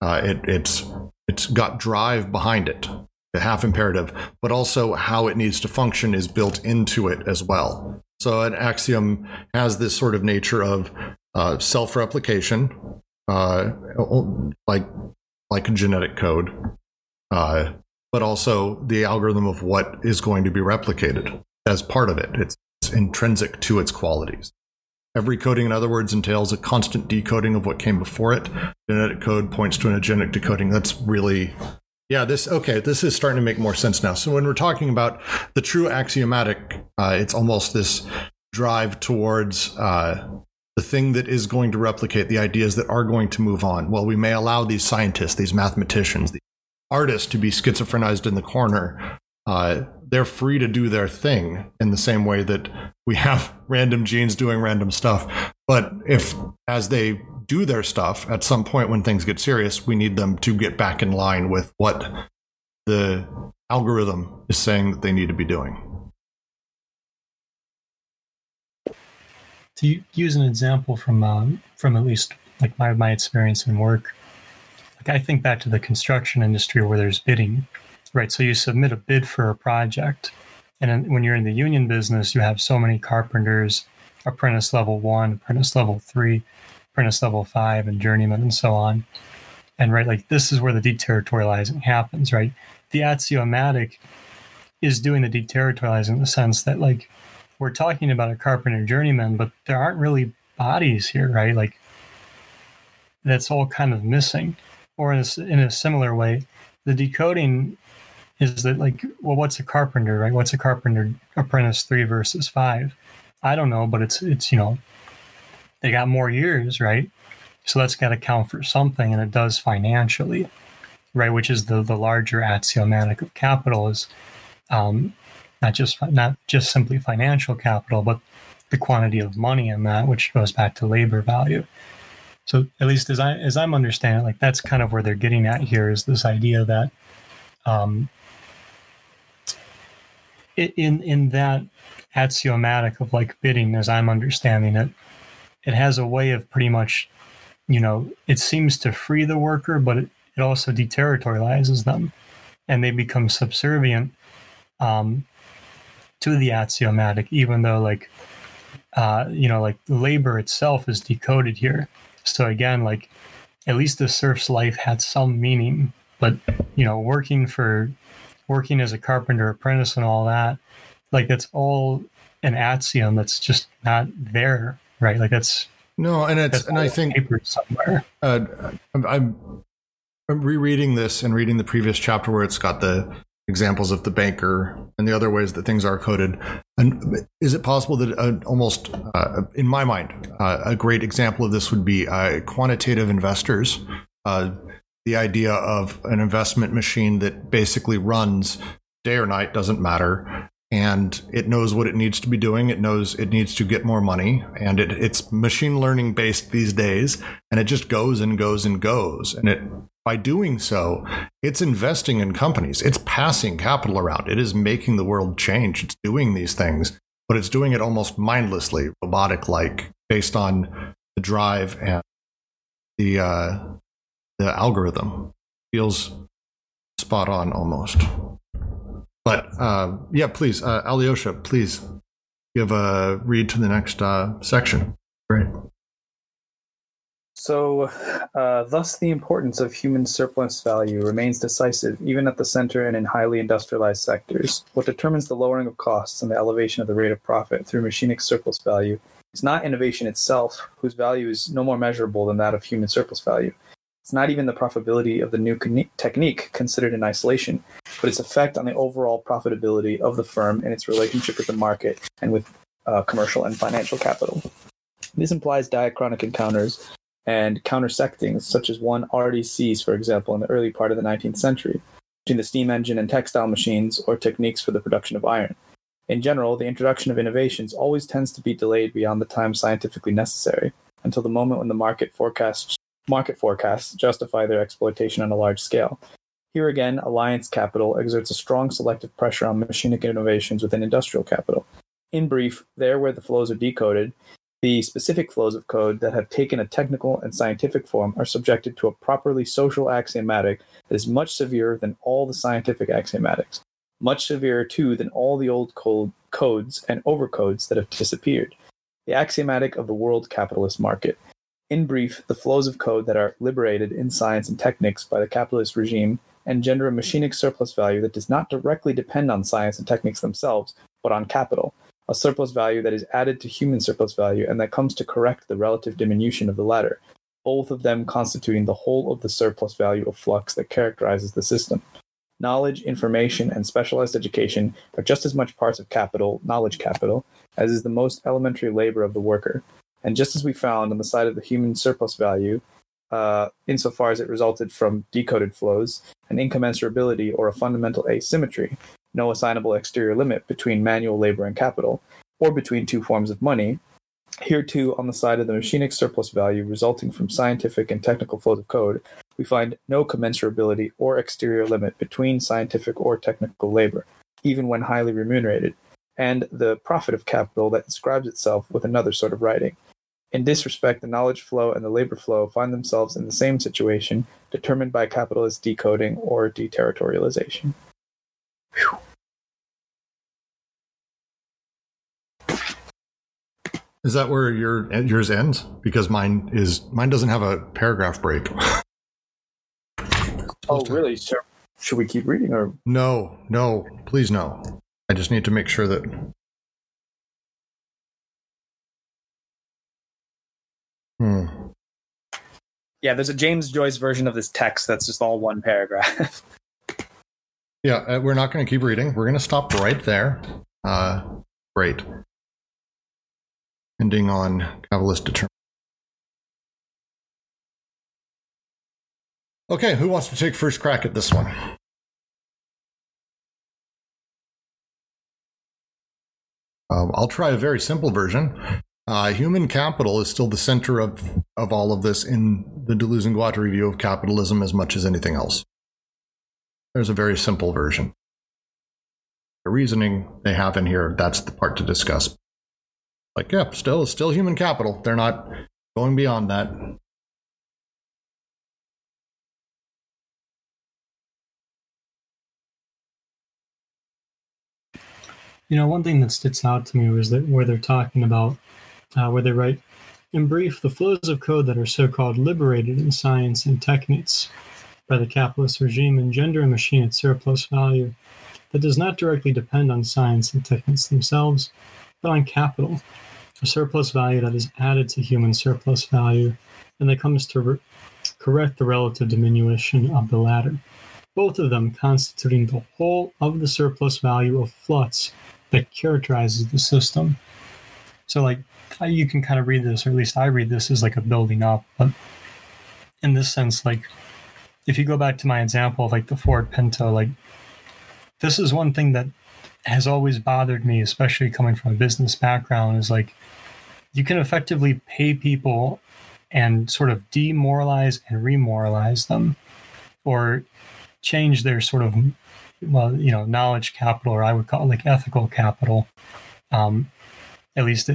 Uh, it, it's it's got drive behind it, the half imperative, but also how it needs to function is built into it as well. So an axiom has this sort of nature of uh, self replication, uh, like like a genetic code, uh, but also the algorithm of what is going to be replicated as part of it. It's, it's intrinsic to its qualities. Every coding, in other words, entails a constant decoding of what came before it. Genetic code points to an agentic decoding. That's really, yeah, this, okay, this is starting to make more sense now. So when we're talking about the true axiomatic, uh, it's almost this drive towards uh, the thing that is going to replicate the ideas that are going to move on. Well, we may allow these scientists, these mathematicians, the artists to be schizophrenized in the corner. Uh, they're free to do their thing in the same way that we have random genes doing random stuff. But if, as they do their stuff, at some point when things get serious, we need them to get back in line with what the algorithm is saying that they need to be doing. To use an example from um, from at least like my my experience in work, like I think back to the construction industry where there's bidding, right? So you submit a bid for a project, and when you're in the union business, you have so many carpenters, apprentice level one, apprentice level three, apprentice level five, and journeyman, and so on. And right, like this is where the deterritorializing happens, right? The axiomatic is doing the deterritorializing in the sense that like we're talking about a carpenter journeyman, but there aren't really bodies here, right? Like that's all kind of missing. Or in a, in a similar way, the decoding is that like, well, what's a carpenter, right? What's a carpenter apprentice three versus five? I don't know, but it's it's you know, they got more years, right? So that's got to count for something, and it does financially, right? Which is the the larger axiomatic of capital is um, not just not just simply financial capital, but the quantity of money in that, which goes back to labor value. So at least as I as I'm understanding, like that's kind of where they're getting at here is this idea that um, in in that axiomatic of like bidding, as I'm understanding it, it has a way of pretty much, you know, it seems to free the worker, but it, it also deterritorializes them, and they become subservient um, to the axiomatic, even though like uh, you know like labor itself is decoded here. So again, like at least the serf's life had some meaning, but you know working for working as a carpenter apprentice and all that, like that's all an axiom that's just not there, right? Like that's no, and it's and I think somewhere. Uh, I'm, I'm rereading this and reading the previous chapter where it's got the examples of the banker and the other ways that things are coded. And is it possible that uh, almost, uh, in my mind, uh, a great example of this would be uh, quantitative investors? Uh, the idea of an investment machine that basically runs day or night doesn't matter. And it knows what it needs to be doing. It knows it needs to get more money. And it, it's machine learning based these days. And it just goes and goes and goes. And it by doing so, it's investing in companies. It's passing capital around. It is making the world change. It's doing these things, but it's doing it almost mindlessly, robotic like, based on the drive and the uh, the algorithm. Feels spot on almost. But uh, yeah, please, uh, Alyosha, please give a read to the next uh, section. Great. So, uh, thus, the importance of human surplus value remains decisive even at the center and in highly industrialized sectors. What determines the lowering of costs and the elevation of the rate of profit through machinic surplus value is not innovation itself, whose value is no more measurable than that of human surplus value. It's not even the profitability of the new technique considered in isolation, but its effect on the overall profitability of the firm and its relationship with the market and with uh, commercial and financial capital. This implies diachronic encounters and countersectings, such as one already sees, for example, in the early part of the 19th century, between the steam engine and textile machines or techniques for the production of iron. In general, the introduction of innovations always tends to be delayed beyond the time scientifically necessary, until the moment when the market forecasts, market forecasts justify their exploitation on a large scale. Here again, alliance capital exerts a strong selective pressure on machinic innovations within industrial capital. In brief, there where the flows are decoded, the specific flows of code that have taken a technical and scientific form are subjected to a properly social axiomatic that is much severer than all the scientific axiomatics, much severer too than all the old code, codes and overcodes that have disappeared. The axiomatic of the world capitalist market. In brief, the flows of code that are liberated in science and techniques by the capitalist regime engender a machinic surplus value that does not directly depend on science and techniques themselves, but on capital, a surplus value that is added to human surplus value and that comes to correct the relative diminution of the latter, both of them constituting the whole of the surplus value of flux that characterizes the system. Knowledge, information, and specialized education are just as much parts of capital, knowledge capital, as is the most elementary labor of the worker. And just as we found on the side of the human surplus value, uh, insofar as it resulted from decoded flows, an incommensurability or a fundamental asymmetry, no assignable exterior limit between manual labor and capital, or between two forms of money. Here, too, on the side of the machinic surplus value resulting from scientific and technical flows of code, we find no commensurability or exterior limit between scientific or technical labor, even when highly remunerated, and the profit of capital that inscribes itself with another sort of writing. In this respect, the knowledge flow and the labor flow find themselves in the same situation, determined by capitalist decoding or deterritorialization. Whew. Is that where your yours ends? Because mine is mine doesn't have a paragraph break. oh, really? Sure. Should we keep reading or no? No, please no. I just need to make sure that. Hmm. Yeah, there's a James Joyce version of this text that's just all one paragraph. yeah, uh, we're not going to keep reading. We're going to stop right there. Uh, great ending on capitalist determination. Okay, who wants to take first crack at this one? Um, I'll try a very simple version. Uh, human capital is still the center of, of all of this in the Deleuze and Guattari view of capitalism as much as anything else. There's a very simple version. The reasoning they have in here, that's the part to discuss like, yeah, still, still human capital. They're not going beyond that. You know, one thing that sticks out to me was that where they're talking about, uh, where they write, in brief, the flows of code that are so called liberated in science and techniques by the capitalist regime engender a machinic surplus value that does not directly depend on science and techniques themselves, but on capital, a surplus value that is added to human surplus value, and that comes to re- correct the relative diminution of the latter, both of them constituting the whole of the surplus value of flux that characterizes the system. So, like, you can kind of read this, or at least I read this as like a building up, but in this sense, like, if you go back to my example of like the Ford Pinto, like, this is one thing that has always bothered me, especially coming from a business background, is like you can effectively pay people and sort of demoralize and remoralize them or change their sort of well you know knowledge capital or i would call it like ethical capital um, at least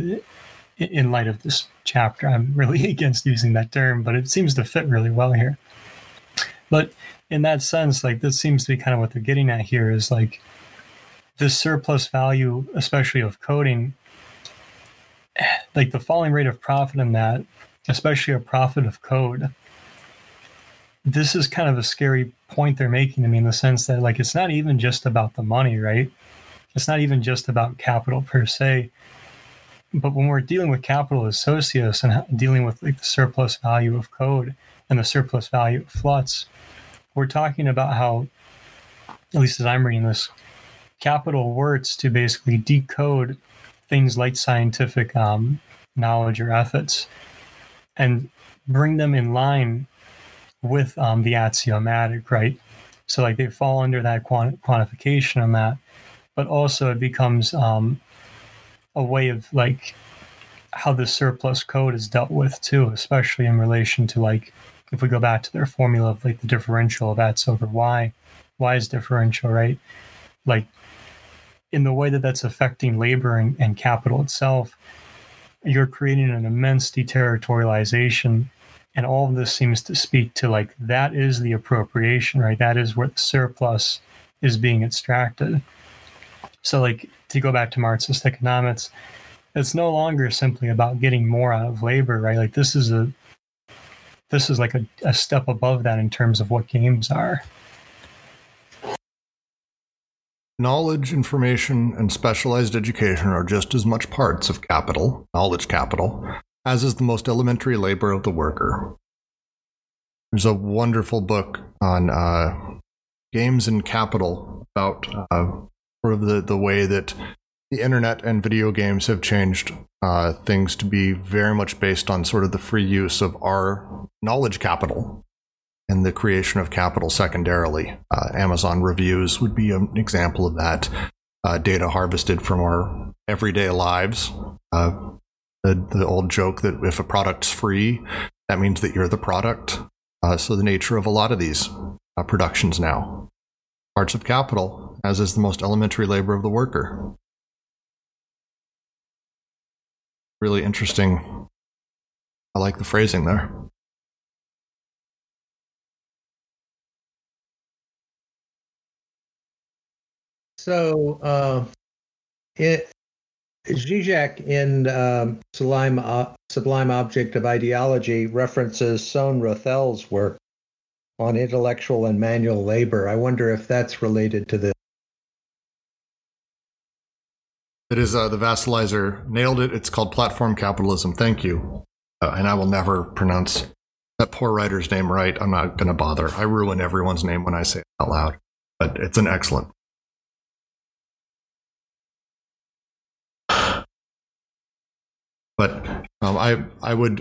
in light of this chapter. I'm really against using that term but it seems to fit really well here. But in that sense like this seems to be kind of what they're getting at here is like this surplus value especially of coding like the falling rate of profit in that, especially a profit of code. This is kind of a scary point they're making to me in the sense that like it's not even just about the money, right? It's not even just about capital per se. But when we're dealing with capital as socius and dealing with like the surplus value of code and the surplus value of flux, we're talking about how, at least as I'm reading this, capital words to basically decode things like scientific um, knowledge or ethics and bring them in line with um, the axiomatic, right? So, like, they fall under that quant- quantification on that, but also it becomes um, a way of like how the surplus code is dealt with too, especially in relation to like if we go back to their formula of like the differential of x over y, y is differential, right? Like in the way that that's affecting labor and, and capital itself, you're creating an immense deterritorialization. And all of this seems to speak to like that is the appropriation, right? That is where the surplus is being extracted. So, like to go back to Marxist economics, it's no longer simply about getting more out of labor, right? Like this is a this is like a, a step above that in terms of what games are. Knowledge, information, and specialized education are just as much parts of capital, knowledge capital, as is the most elementary labor of the worker. There's a wonderful book on uh, games and capital about uh, sort of the, the way that the internet and video games have changed uh, things to be very much based on sort of the free use of our knowledge capital and the creation of capital secondarily. Uh, Amazon reviews would be an example of that. Uh, data harvested from our everyday lives. Uh, the, the old joke that if a product's free, that means that you're the product. Uh, so the nature of a lot of these uh, productions now. Parts of capital, as is the most elementary labor of the worker. Really interesting. I like the phrasing there. So, uh, it, Zizek in um, Sublime, uh, Sublime Object of Ideology references Sohn-Rethel's work on intellectual and manual labor. I wonder if that's related to this. It is uh, the Vassalizer nailed it. It's called Platform Capitalism. Thank you. Uh, and I will never pronounce that poor writer's name right. I'm not going to bother. I ruin everyone's name when I say it out loud, but it's an excellent. But um, I I would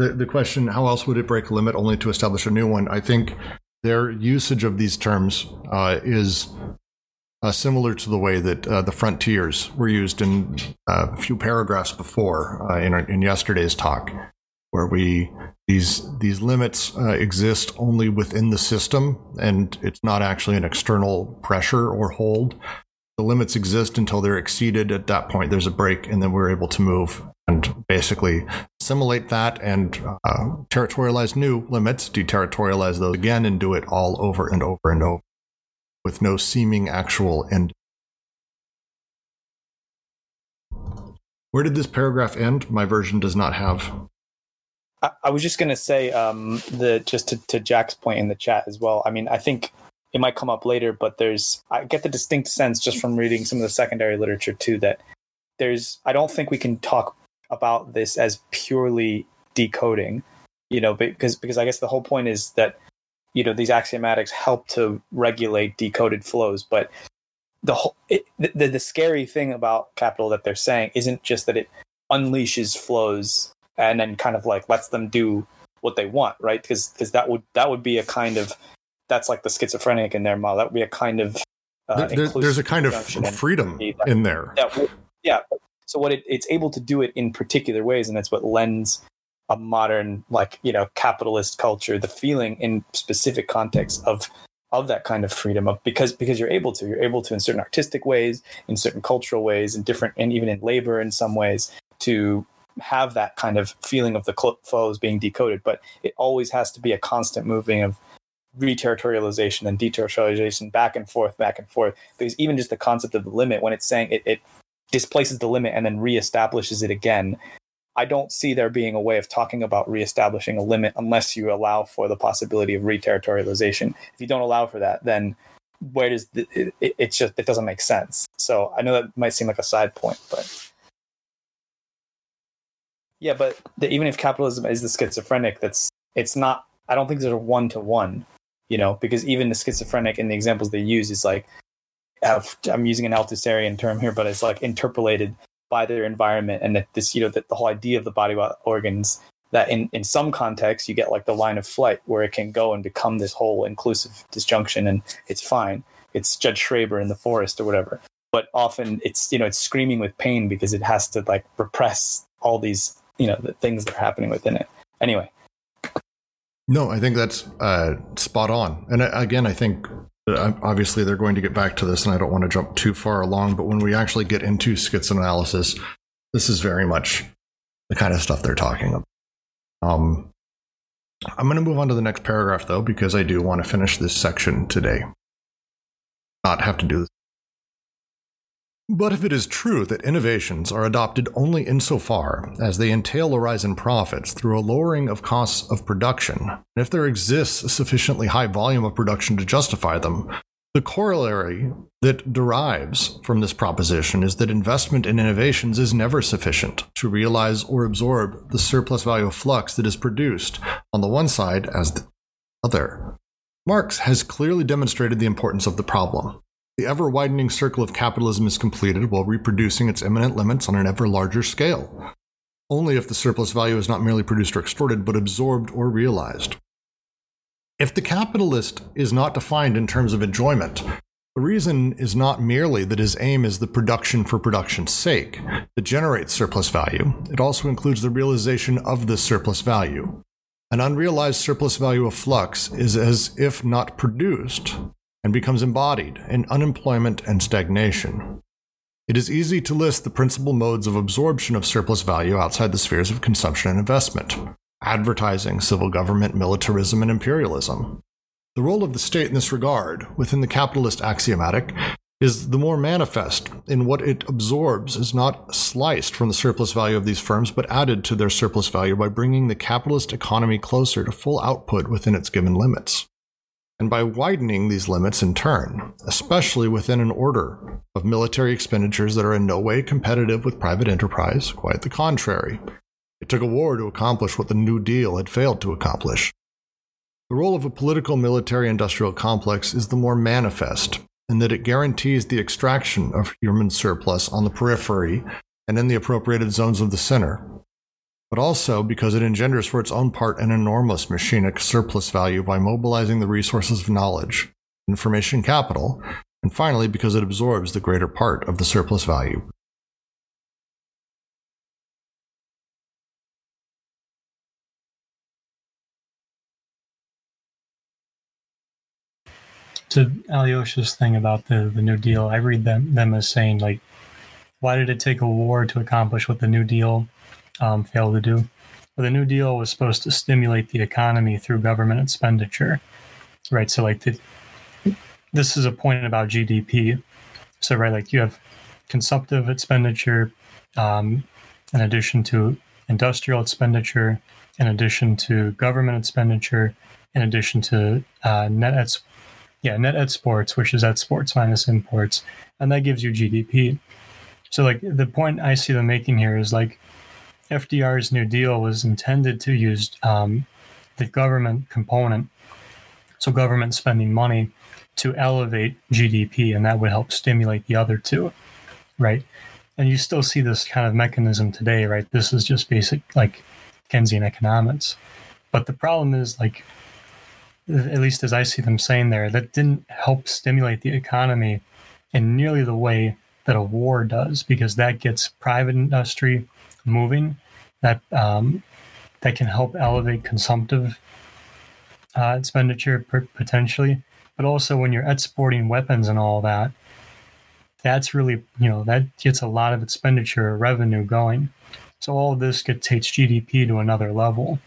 the, the question how else would it break a limit only to establish a new one? I think their usage of these terms uh, is uh, similar to the way that uh, the frontiers were used in uh, a few paragraphs before uh, in, in yesterday's talk, where we these these limits uh, exist only within the system, and it's not actually an external pressure or hold. The limits exist until they're exceeded. At that point, there's a break, and then we're able to move and basically assimilate that and uh, territorialize new limits, deterritorialize those again, and do it all over and over and over with no seeming actual end. Where did this paragraph end? My version does not have. I, was just going to say um, just to, to Jack's point in the chat as well. I mean, I think it might come up later, but there's I get the distinct sense just from reading some of the secondary literature too that there's I don't think we can talk about this as purely decoding, you know, because because I guess the whole point is that you know these axiomatics help to regulate decoded flows, but the whole it, the the scary thing about capital that they're saying isn't just that it unleashes flows and then kind of like lets them do what they want, right? Because because that would that would be a kind of that's like the schizophrenic in their model. That would be a kind of uh, there, there's a kind of freedom in there. That, yeah, so what it, it's able to do it in particular ways, and that's what lends a modern, like you know, capitalist culture the feeling in specific contexts of of that kind of freedom of because because you're able to. You're able to in certain artistic ways in certain cultural ways in different and even in labor in some ways to have that kind of feeling of the flows being decoded. But it always has to be a constant moving of reterritorialization and deterritorialization back and forth back and forth. Because even just the concept of the limit when it's saying it, it displaces the limit and then reestablishes it again. I don't see there being a way of talking about reestablishing a limit unless you allow for the possibility of reterritorialization. If you don't allow for that, then where does the, it, it just it doesn't make sense. So I know that might seem like a side point, but yeah, but the, even if capitalism is the schizophrenic, that's it's not. I don't think there's a one to one, you know, because even the schizophrenic in the examples they use is like I'm using an Althusserian term here, but it's like interpellated by their environment, and that this, you know, that the whole idea of the body organs that in in some contexts you get like the line of flight where it can go and become this whole inclusive disjunction, and it's fine. It's Judge Schreber in the forest or whatever. But often it's you know it's screaming with pain because it has to like repress all these you know the things that are happening within it. Anyway, no, I think that's uh, spot on. And uh, again, I think obviously they're going to get back to this, and I don't want to jump too far along. But when we actually get into schizoanalysis, this is very much the kind of stuff they're talking about. Um, I'm going to move on to the next paragraph, though, because I do want to finish this section today. Not have to do this but if it is true that innovations are adopted only insofar as they entail a rise in profits through a lowering of costs of production, and if there exists a sufficiently high volume of production to justify them, The corollary that derives from this proposition is that investment in innovations is never sufficient to realize or absorb the surplus value of flux that is produced on the one side as the other. Marx has clearly demonstrated the importance of the problem. The ever widening circle of capitalism is completed while reproducing its immanent limits on an ever larger scale. Only if the surplus value is not merely produced or extorted, but absorbed or realized. If the capitalist is not defined in terms of enjoyment, the reason is not merely that his aim is the production for production's sake that generates surplus value, it also includes the realization of this surplus value. An unrealized surplus value of flux is as if not produced and becomes embodied in unemployment and stagnation. It is easy to list the principal modes of absorption of surplus value outside the spheres of consumption and investment advertising, civil government, militarism, and imperialism. The role of the state in this regard, within the capitalist axiomatic, is the more manifest in what it absorbs is not sliced from the surplus value of these firms, but added to their surplus value by bringing the capitalist economy closer to full output within its given limits. And by widening these limits in turn, especially within an order of military expenditures that are in no way competitive with private enterprise, quite the contrary. It took a war to accomplish what the New Deal had failed to accomplish. The role of a political military industrial complex is the more manifest in that it guarantees the extraction of human surplus on the periphery and in the appropriated zones of the center, but also because it engenders for its own part an enormous machinic surplus value by mobilizing the resources of knowledge, information capital, and finally because it absorbs the greater part of the surplus value. to Alyosha's thing about the, the New Deal, I read them them as saying like, why did it take a war to accomplish what the New Deal um, failed to do? Well, the New Deal was supposed to stimulate the economy through government expenditure, right? So like the, this is a point about GDP. So right, like you have consumptive expenditure, um, in addition to industrial expenditure, in addition to government expenditure, in addition to uh, net yeah, net exports, which is exports minus imports, and that gives you GDP. So, like, the point I see them making here is like FDR's New Deal was intended to use um, the government component, so government spending money to elevate GDP, and that would help stimulate the other two, right? And you still see this kind of mechanism today, right? This is just basic, like Keynesian economics. But the problem is, like, at least as I see them saying there, that didn't help stimulate the economy in nearly the way that a war does, because that gets private industry moving. That um, that can help elevate consumptive uh, expenditure potentially, but also when you're exporting weapons and all that, that's really you know that gets a lot of expenditure revenue going. So all of this gets takes GDP to another level.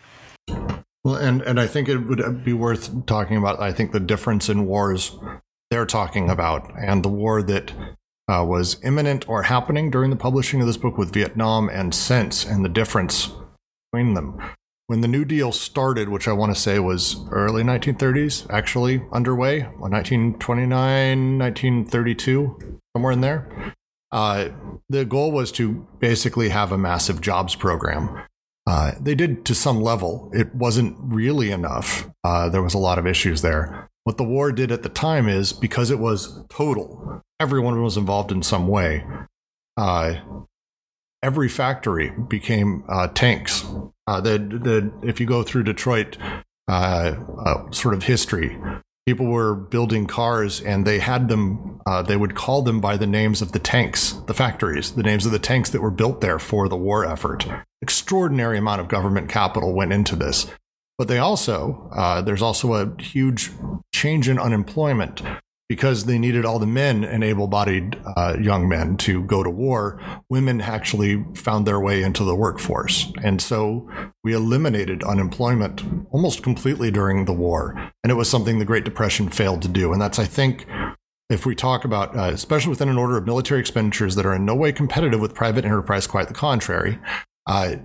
Well, and and I think it would be worth talking about. I think the difference in wars they're talking about, and the war that uh, was imminent or happening during the publishing of this book with Vietnam and since, and the difference between them. When the New Deal started, which I want to say was early 1930s, actually underway, 1929, 1932, somewhere in there. Uh, the goal was to basically have a massive jobs program uh, they did to some level. It wasn't really enough. Uh, there was a lot of issues there. What the war did at the time is because it was total, everyone was involved in some way. Uh, every factory became uh, tanks. Uh, the, the, if you go through Detroit uh, sort of history, people were building cars and they had them uh, they would call them by the names of the tanks the factories the names of the tanks that were built there for the war effort. Extraordinary amount of government capital went into this. But they also uh, there's also a huge change in unemployment because they needed all the men and able-bodied uh, young men to go to war women actually found their way into the workforce. And so we eliminated unemployment almost completely during the war and it was something the great depression failed to do. And that's i think if we talk about uh, especially within an order of military expenditures that are in no way competitive with private enterprise quite the contrary uh,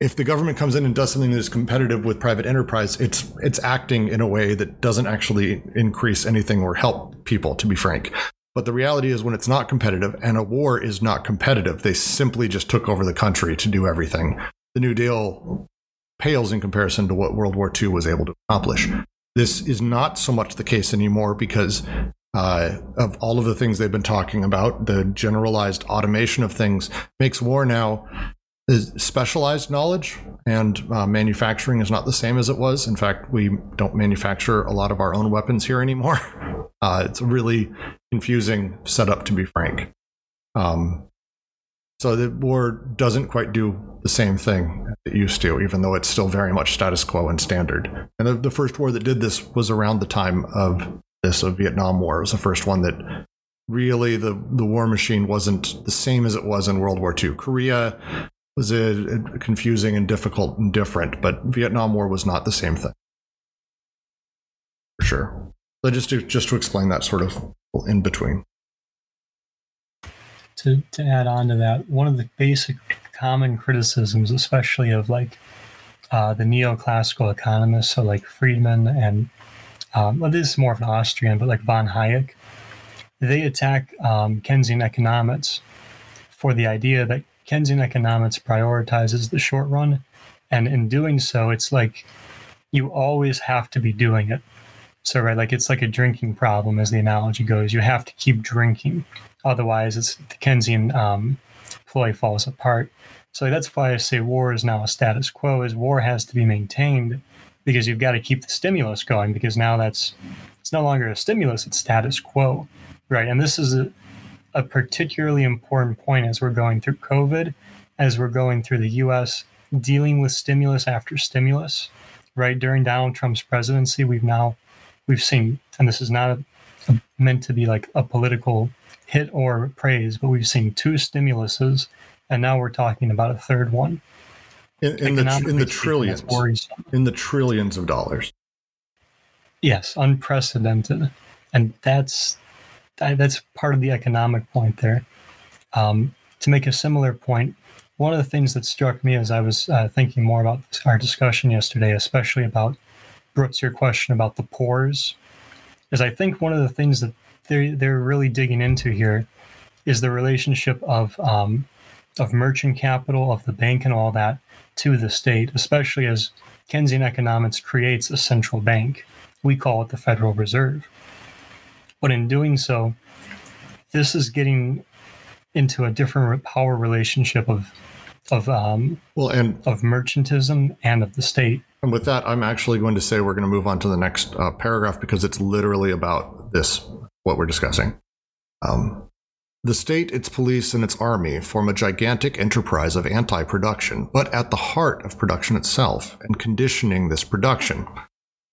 if the government comes in and does something that is competitive with private enterprise, it's it's acting in a way that doesn't actually increase anything or help people, to be frank. But the reality is, when it's not competitive, and a war is not competitive, they simply just took over the country to do everything. The New Deal pales in comparison to what World War II was able to accomplish. This is not so much the case anymore because uh, of all of the things they've been talking about, the generalized automation of things makes war now is specialized knowledge and uh, manufacturing is not the same as it was. In fact, we don't manufacture a lot of our own weapons here anymore. Uh, it's a really confusing setup, to be frank. Um, so the war doesn't quite do the same thing it used to, even though it's still very much status quo and standard. And the, the first war that did this was around the time of this of Vietnam War. It was the first one that really the the war machine wasn't the same as it was in World War II. Korea was a, a confusing and difficult and different, but Vietnam War was not the same thing. For sure. So just to just to explain that sort of in between. to, to add on to that, one of the basic common criticisms, especially of like uh, the neoclassical economists, so like Friedman and um, well, this is more of an Austrian, but like von Hayek, they attack um, Keynesian economics for the idea that Keynesian economics prioritizes the short run, and in doing so, it's like you always have to be doing it. So right, like it's like a drinking problem, as the analogy goes. You have to keep drinking, otherwise, it's the Keynesian um, ploy falls apart. So that's why I say war is now a status quo. Is war has to be maintained because you've got to keep the stimulus going because now that's it's no longer a stimulus; it's status quo, right? And this is a, a particularly important point as we're going through COVID, as we're going through the U.S. dealing with stimulus after stimulus, right? During Donald Trump's presidency, we've now we've seen, and this is not a, a, meant to be like a political hit or praise, but we've seen two stimuluses, and now we're talking about a third one. In, in the in the trillions, in the trillions of dollars. Yes, unprecedented, and that's that- that's part of the economic point there. Um, to make a similar point, one of the things that struck me as I was uh, thinking more about this, our discussion yesterday, especially about Brooks, your question about the pores, is I think one of the things that they're they're really digging into here is the relationship of um, of merchant capital, of the bank, and all that to the state, especially as Keynesian economics creates a central bank. We call it the Federal Reserve. But in doing so, this is getting into a different power relationship of of um, Well, and of merchantism and of the state. And with that, I'm actually going to say we're going to move on to the next uh, paragraph because it's literally about this, what we're discussing. Um, the state, its police, and its army form a gigantic enterprise of anti production, but at the heart of production itself and conditioning this production.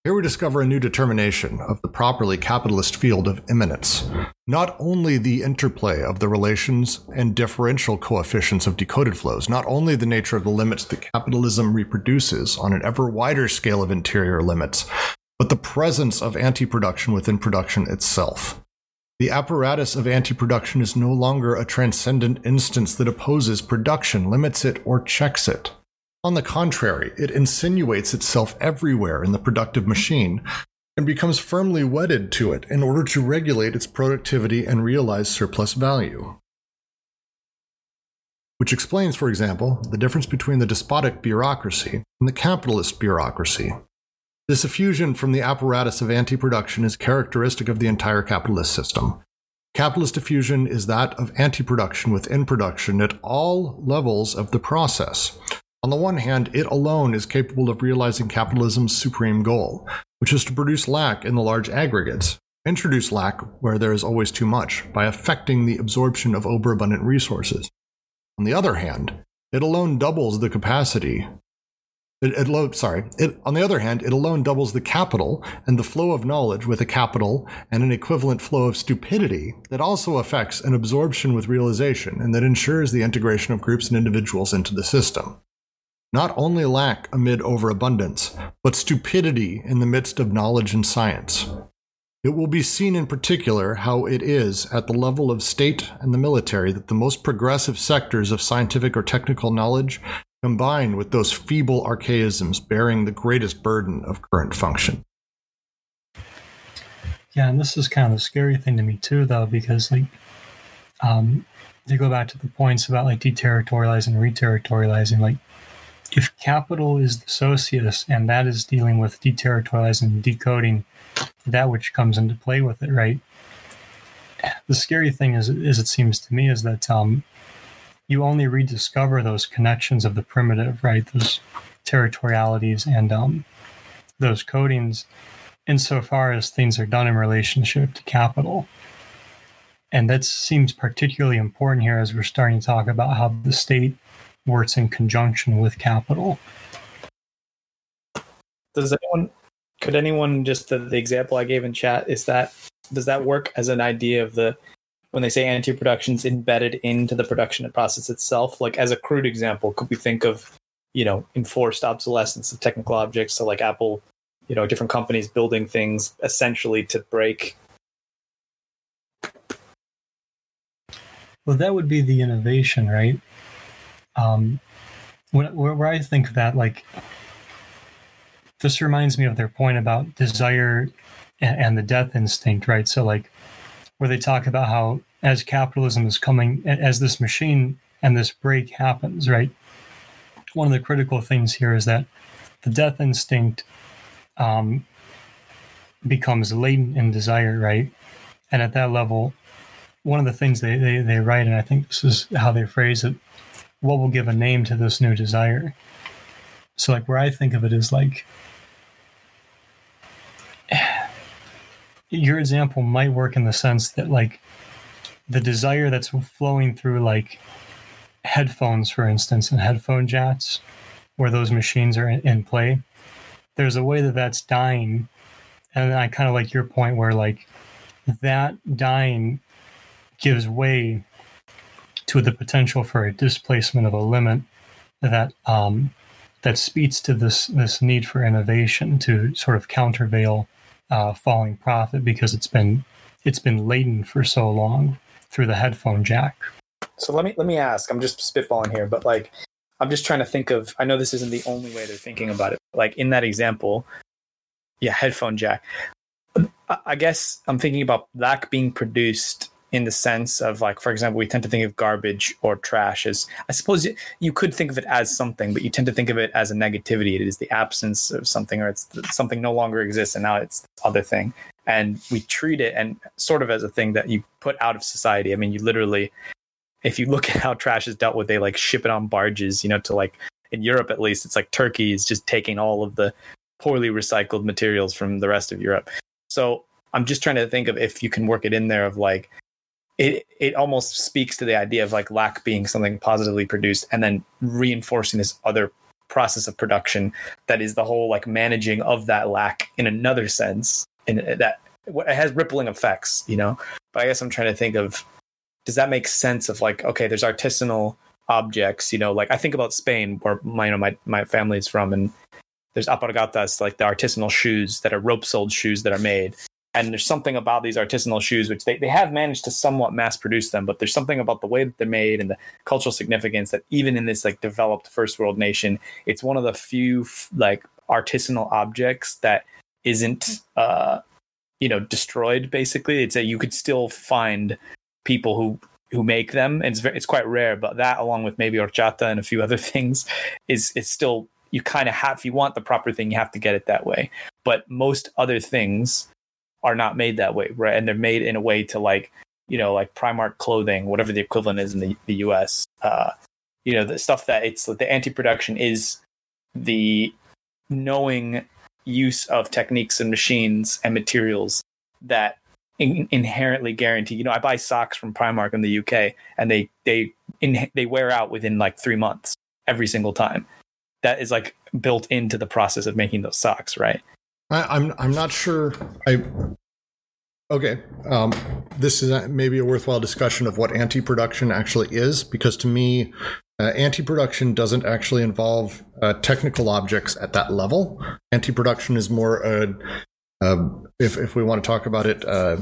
Here we discover a new determination of the properly capitalist field of immanence. Not only the interplay of the relations and differential coefficients of decoded flows, not only the nature of the limits that capitalism reproduces on an ever wider scale of interior limits, but the presence of anti production within production itself. The apparatus of anti production is no longer a transcendent instance that opposes production, limits it, or checks it. On the contrary, it insinuates itself everywhere in the productive machine and becomes firmly wedded to it in order to regulate its productivity and realize surplus value. Which explains, for example, the difference between the despotic bureaucracy and the capitalist bureaucracy. This effusion from the apparatus of anti production is characteristic of the entire capitalist system. Capitalist diffusion is that of anti production within production at all levels of the process. On the one hand, it alone is capable of realizing capitalism's supreme goal, which is to produce lack in the large aggregates, introduce lack where there is always too much, by affecting the absorption of overabundant resources. On the other hand, it alone doubles the capacity. It, it sorry. It, on the other hand, it alone doubles the capital and the flow of knowledge with a capital and an equivalent flow of stupidity that also affects an absorption with realization and that ensures the integration of groups and individuals into the system not only lack amid overabundance, but stupidity in the midst of knowledge and science. It will be seen in particular how it is at the level of state and the military that the most progressive sectors of scientific or technical knowledge combine with those feeble archaisms bearing the greatest burden of current function. Yeah, and this is kind of the scary thing to me too, though, because like, um, to go back to the points about like deterritorializing, reterritorializing, like, if capital is the socius and that is dealing with deterritorializing and decoding that which comes into play with it, right? The scary thing is, is it seems to me, is that um, you only rediscover those connections of the primitive, right? Those territorialities and um, those codings insofar as things are done in relationship to capital. And that seems particularly important here as we're starting to talk about how the state works in conjunction with capital. Does anyone, could anyone just the, the example I gave in chat is that does that work as an idea of the when they say anti-production is embedded into the production process itself? Like as a crude example, could we think of you know enforced obsolescence of technical objects? So like Apple, you know, different companies building things essentially to break Well, that would be the innovation, right? Um, when, where, I think that, like, this reminds me of their point about desire and, and the death instinct, right? So, like, where they talk about how as capitalism is coming, as this machine and this break happens, right? One of the critical things here is that the death instinct um, becomes latent in desire, right? And at that level, one of the things they, they, they write, and I think this is how they phrase it, what will give a name to this new desire? So, like, where I think of it is like, your example might work in the sense that, like, the desire that's flowing through, like, headphones, for instance, and headphone jacks, where those machines are in, in play, there's a way that that's dying. And I kind of like your point where, like, that dying gives way to the potential for a displacement of a limit that um, that speaks to this this need for innovation to sort of countervail uh, falling profit because it's been it's been laden for so long through the headphone jack. So let me let me ask. I'm just spitballing here, but like I'm just trying to think of. I know this isn't the only way they're thinking about it. Like in that example, yeah, headphone jack. I guess I'm thinking about that being produced in the sense of like for example we tend to think of garbage or trash as i suppose you could think of it as something but you tend to think of it as a negativity. It is the absence of something or it's something no longer exists and now it's other thing. And we treat it and sort of as a thing that you put out of society. I mean you literally if you look at how trash is dealt with they like ship it on barges you know to like in europe at least it's like turkey is just taking all of the poorly recycled materials from the rest of europe. So i'm just trying to think of if you can work it in there of like it it almost speaks to the idea of like lack being something positively produced and then reinforcing this other process of production that is the whole like managing of that lack in another sense and uh, that it has rippling effects you know? But i guess i'm trying to think of does that make sense of like okay there's artisanal objects you know? Like i think about spain where my you know my, my family is from and there's alpargatas like the artisanal shoes that are rope soled shoes that are made and there's something about these artisanal shoes which they, they have managed to somewhat mass produce them but there's something about the way that they're made and the cultural significance that even in this like developed first world nation it's one of the few like artisanal objects that isn't uh you know destroyed basically. It's that you could still find people who who make them and it's very, it's quite rare but that along with maybe horchata and a few other things is is still you kind of have if you want the proper thing you have to get it that way. But most other things are not made that way, right? And they're made in a way to like, you know, like Primark clothing, whatever the equivalent is in the, the US. Uh, you know, the stuff that it's the anti-production is the knowing use of techniques and machines and materials that in- inherently guarantee. You know, I buy socks from Primark in the UK, and they they in, they wear out within like three months every single time. That is like built into the process of making those socks, right? I, am I'm, I'm not sure. I okay. Um, this is maybe a worthwhile discussion of what anti-production actually is, because to me, uh, anti-production doesn't actually involve uh, technical objects at that level. Anti-production is more, uh, if if we want to talk about it, uh,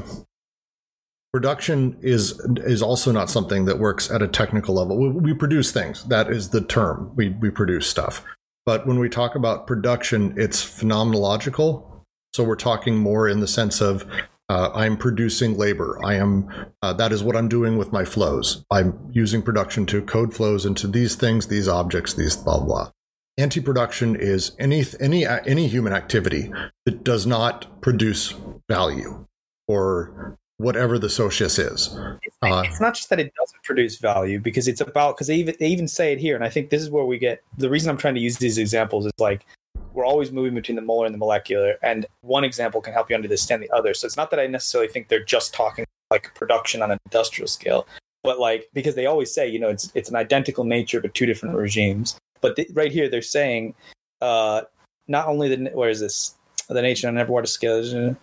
production is is also not something that works at a technical level. We, we produce things. That is the term. We we produce stuff. But when we talk about production, it's phenomenological. So we're talking more in the sense of uh, I'm producing labor. I am uh, that is what I'm doing with my flows. I'm using production to code flows into these things, these objects, these blah blah. Anti-production is any any any human activity that does not produce value or whatever the socius is. Uh, it's not just that it doesn't produce value because it's about because they even they even say it here, and I think this is where we get the reason I'm trying to use these examples is like we're always moving between the molar and the molecular, and one example can help you understand the other. So it's not that I necessarily think they're just talking like production on an industrial scale, but like because they always say you know it's it's an identical nature but two different regimes. But th- right here they're saying uh, not only the where is this the nature on every water scale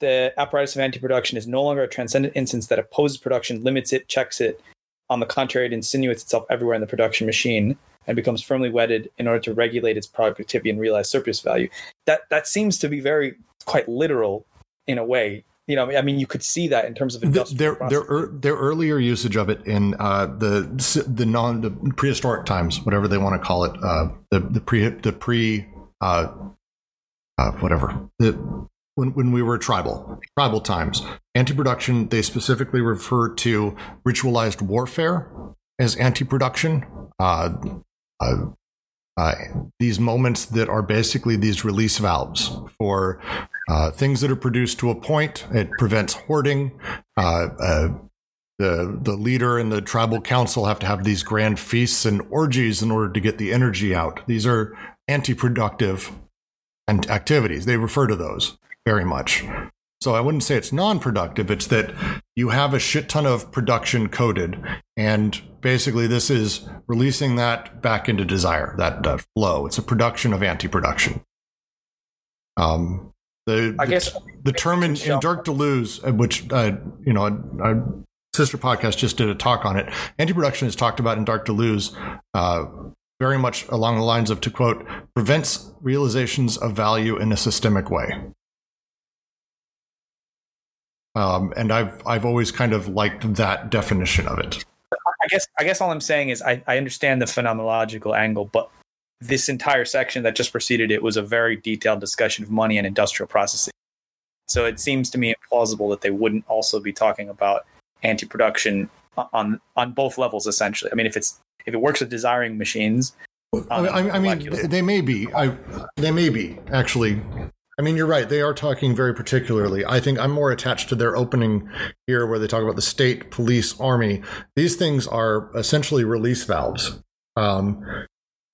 the apparatus of anti-production is no longer a transcendent instance that opposes production, limits it, checks it. On the contrary, it insinuates itself everywhere in the production machine and becomes firmly wedded in order to regulate its productivity and realize surplus value. That that seems to be very quite literal in a way. You know, I mean, you could see that in terms of their their er, their earlier usage of it in uh, the the non the prehistoric times, whatever they want to call it, uh, the the pre the pre uh, uh whatever the when, when we were tribal, tribal times. Anti production, they specifically refer to ritualized warfare as anti production. Uh, uh, uh, these moments that are basically these release valves for uh, things that are produced to a point. It prevents hoarding. Uh, uh, the the leader and the tribal council have to have these grand feasts and orgies in order to get the energy out. These are anti-productive and activities. They refer to those very much. So I wouldn't say it's non-productive. It's that you have a shit ton of production coded, and basically this is releasing that back into desire, that, that flow. It's a production of anti-production. Um, the, I guess the, term in, in Dark Deleuze, uh, which uh, you know, sister podcast just did a talk on it. Anti-production is talked about in Dark Deleuze. Uh, very much along the lines of to quote prevents realizations of value in a systemic way um, and I've I've always kind of liked that definition of it. I guess I guess all I'm saying is I, I understand the phenomenological angle, but this entire section that just preceded it was a very detailed discussion of money and industrial processing. So it seems to me implausible that they wouldn't also be talking about anti-production on on both levels essentially. I mean, if it's if it works with desiring machines, I, I, I mean, they may be. I they may be actually I mean, you're right. They are talking very particularly. I think I'm more attached to their opening here, where they talk about the state, police, army. These things are essentially release valves. Um,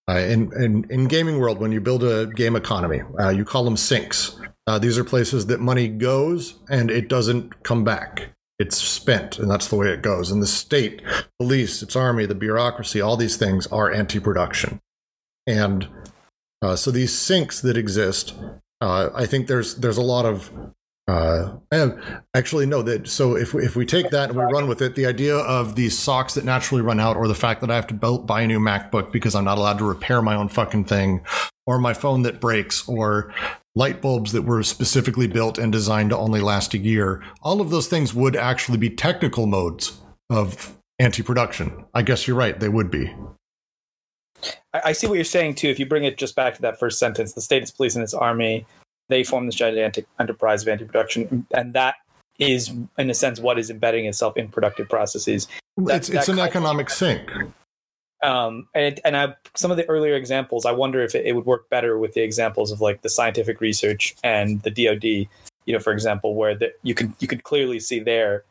uh, in, in, in gaming world, when you build a game economy, uh, you call them sinks. Uh, these are places that money goes and it doesn't come back. It's spent, and that's the way it goes. And the state, police, its army, the bureaucracy, all these things are anti-production. And uh, so these sinks that exist uh, I think there's there's a lot of uh, actually no that so if we, if we take that and we run with it, the idea of these socks that naturally run out, or the fact that I have to buy a new MacBook because I'm not allowed to repair my own fucking thing, or my phone that breaks, or light bulbs that were specifically built and designed to only last a year, all of those things would actually be technical modes of anti-production. I guess you're right; they would be. I, see what you're saying too. If you bring it just back to that first sentence, the state, its police, and its army, they form this gigantic enterprise of anti-production, and that is, in a sense, what is embedding itself in productive processes. That, it's it's an economic sink. Um, and and I, some of the earlier examples, I wonder if it, it, would work better with the examples of like the scientific research and the DoD. You know, for example, where the, you can you can clearly see there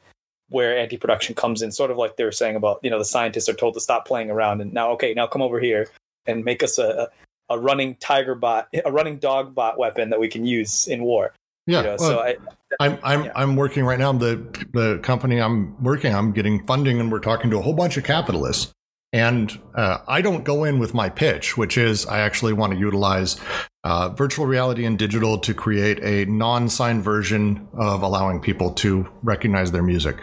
where anti-production comes in, sort of like they were saying about you know the scientists are told to stop playing around and now okay now come over here and make us a, a running tiger bot, a running dog bot weapon that we can use in war. Yeah. You know, well, so I, I'm I'm yeah. I'm working right now. The the company I'm working, I'm getting funding, and we're talking to a whole bunch of capitalists. And uh, I don't go in with my pitch, which is I actually want to utilize uh, virtual reality and digital to create a non-signed version of allowing people to recognize their music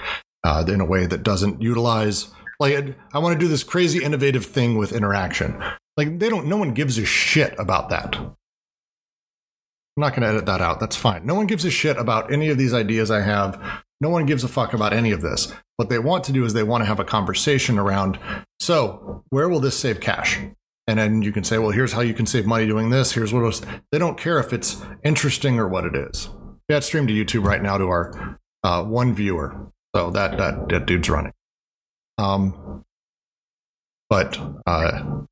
uh, in a way that doesn't utilize like I want to do this crazy innovative thing with interaction. Like they don't. No one gives a shit about that. I'm not going to edit that out. That's fine. No one gives a shit about any of these ideas I have No one gives a fuck about any of this. What they want to do is they want to have a conversation around so, where will this save cash? And then you can say, well, here's how you can save money doing this. Here's what else. They don't care if it's interesting or what it is. Yeah, it's streamed to YouTube right now to our uh, one viewer. So that, that, that dude's running. Um, but uh,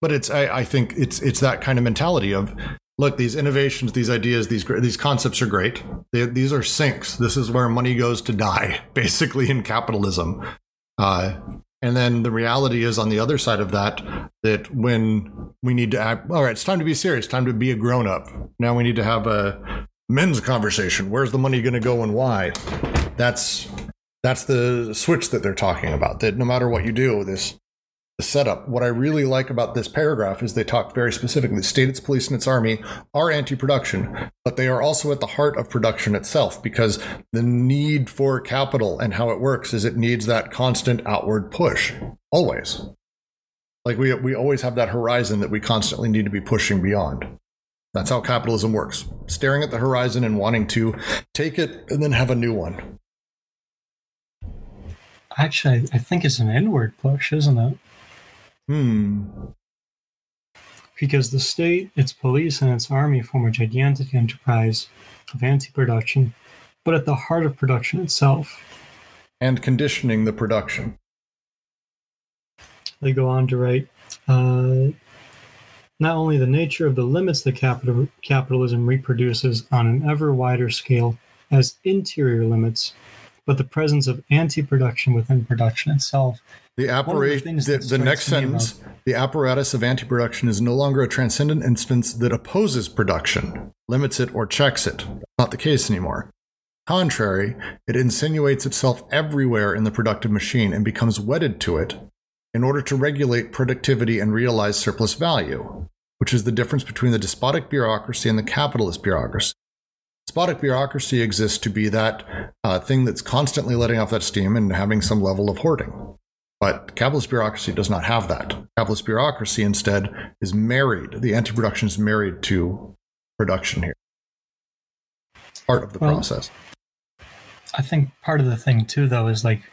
but it's I, I think it's it's that kind of mentality of look these innovations these ideas these these concepts are great they, these are sinks this is where money goes to die basically in capitalism uh, and then the reality is on the other side of that that when we need to act all right it's time to be serious time to be a grown-up. Now we need to have a men's conversation. Where's the money going to go and why? That's that's the switch that they're talking about that no matter what you do this the setup. What I really like about this paragraph is they talk very specifically. The state, its police, and its army are anti production, but they are also at the heart of production itself because the need for capital and how it works is it needs that constant outward push, always. Like we, we always have that horizon that we constantly need to be pushing beyond. That's how capitalism works staring at the horizon and wanting to take it and then have a new one. Actually, I think it's an inward push, isn't it? Hmm. Because the state, its police, and its army form a gigantic enterprise of anti production, but at the heart of production itself. And conditioning the production. They go on to write uh, not only the nature of the limits that capital, capitalism reproduces on an ever wider scale as interior limits, but the presence of anti production within production itself The One the apparatus, the, the next sentence, the apparatus of anti-production is no longer a transcendent instance that opposes production, limits it, or checks it. That's not the case anymore. Contrary, it insinuates itself everywhere in the productive machine and becomes wedded to it in order to regulate productivity and realize surplus value, which is the difference between the despotic bureaucracy and the capitalist bureaucracy. Despotic bureaucracy exists to be that uh, thing that's constantly letting off that steam and having some level of hoarding. But capitalist bureaucracy does not have that. Capitalist bureaucracy instead is married. The anti production is married to production here. Part of the Well- process. I think part of the thing too, though, is like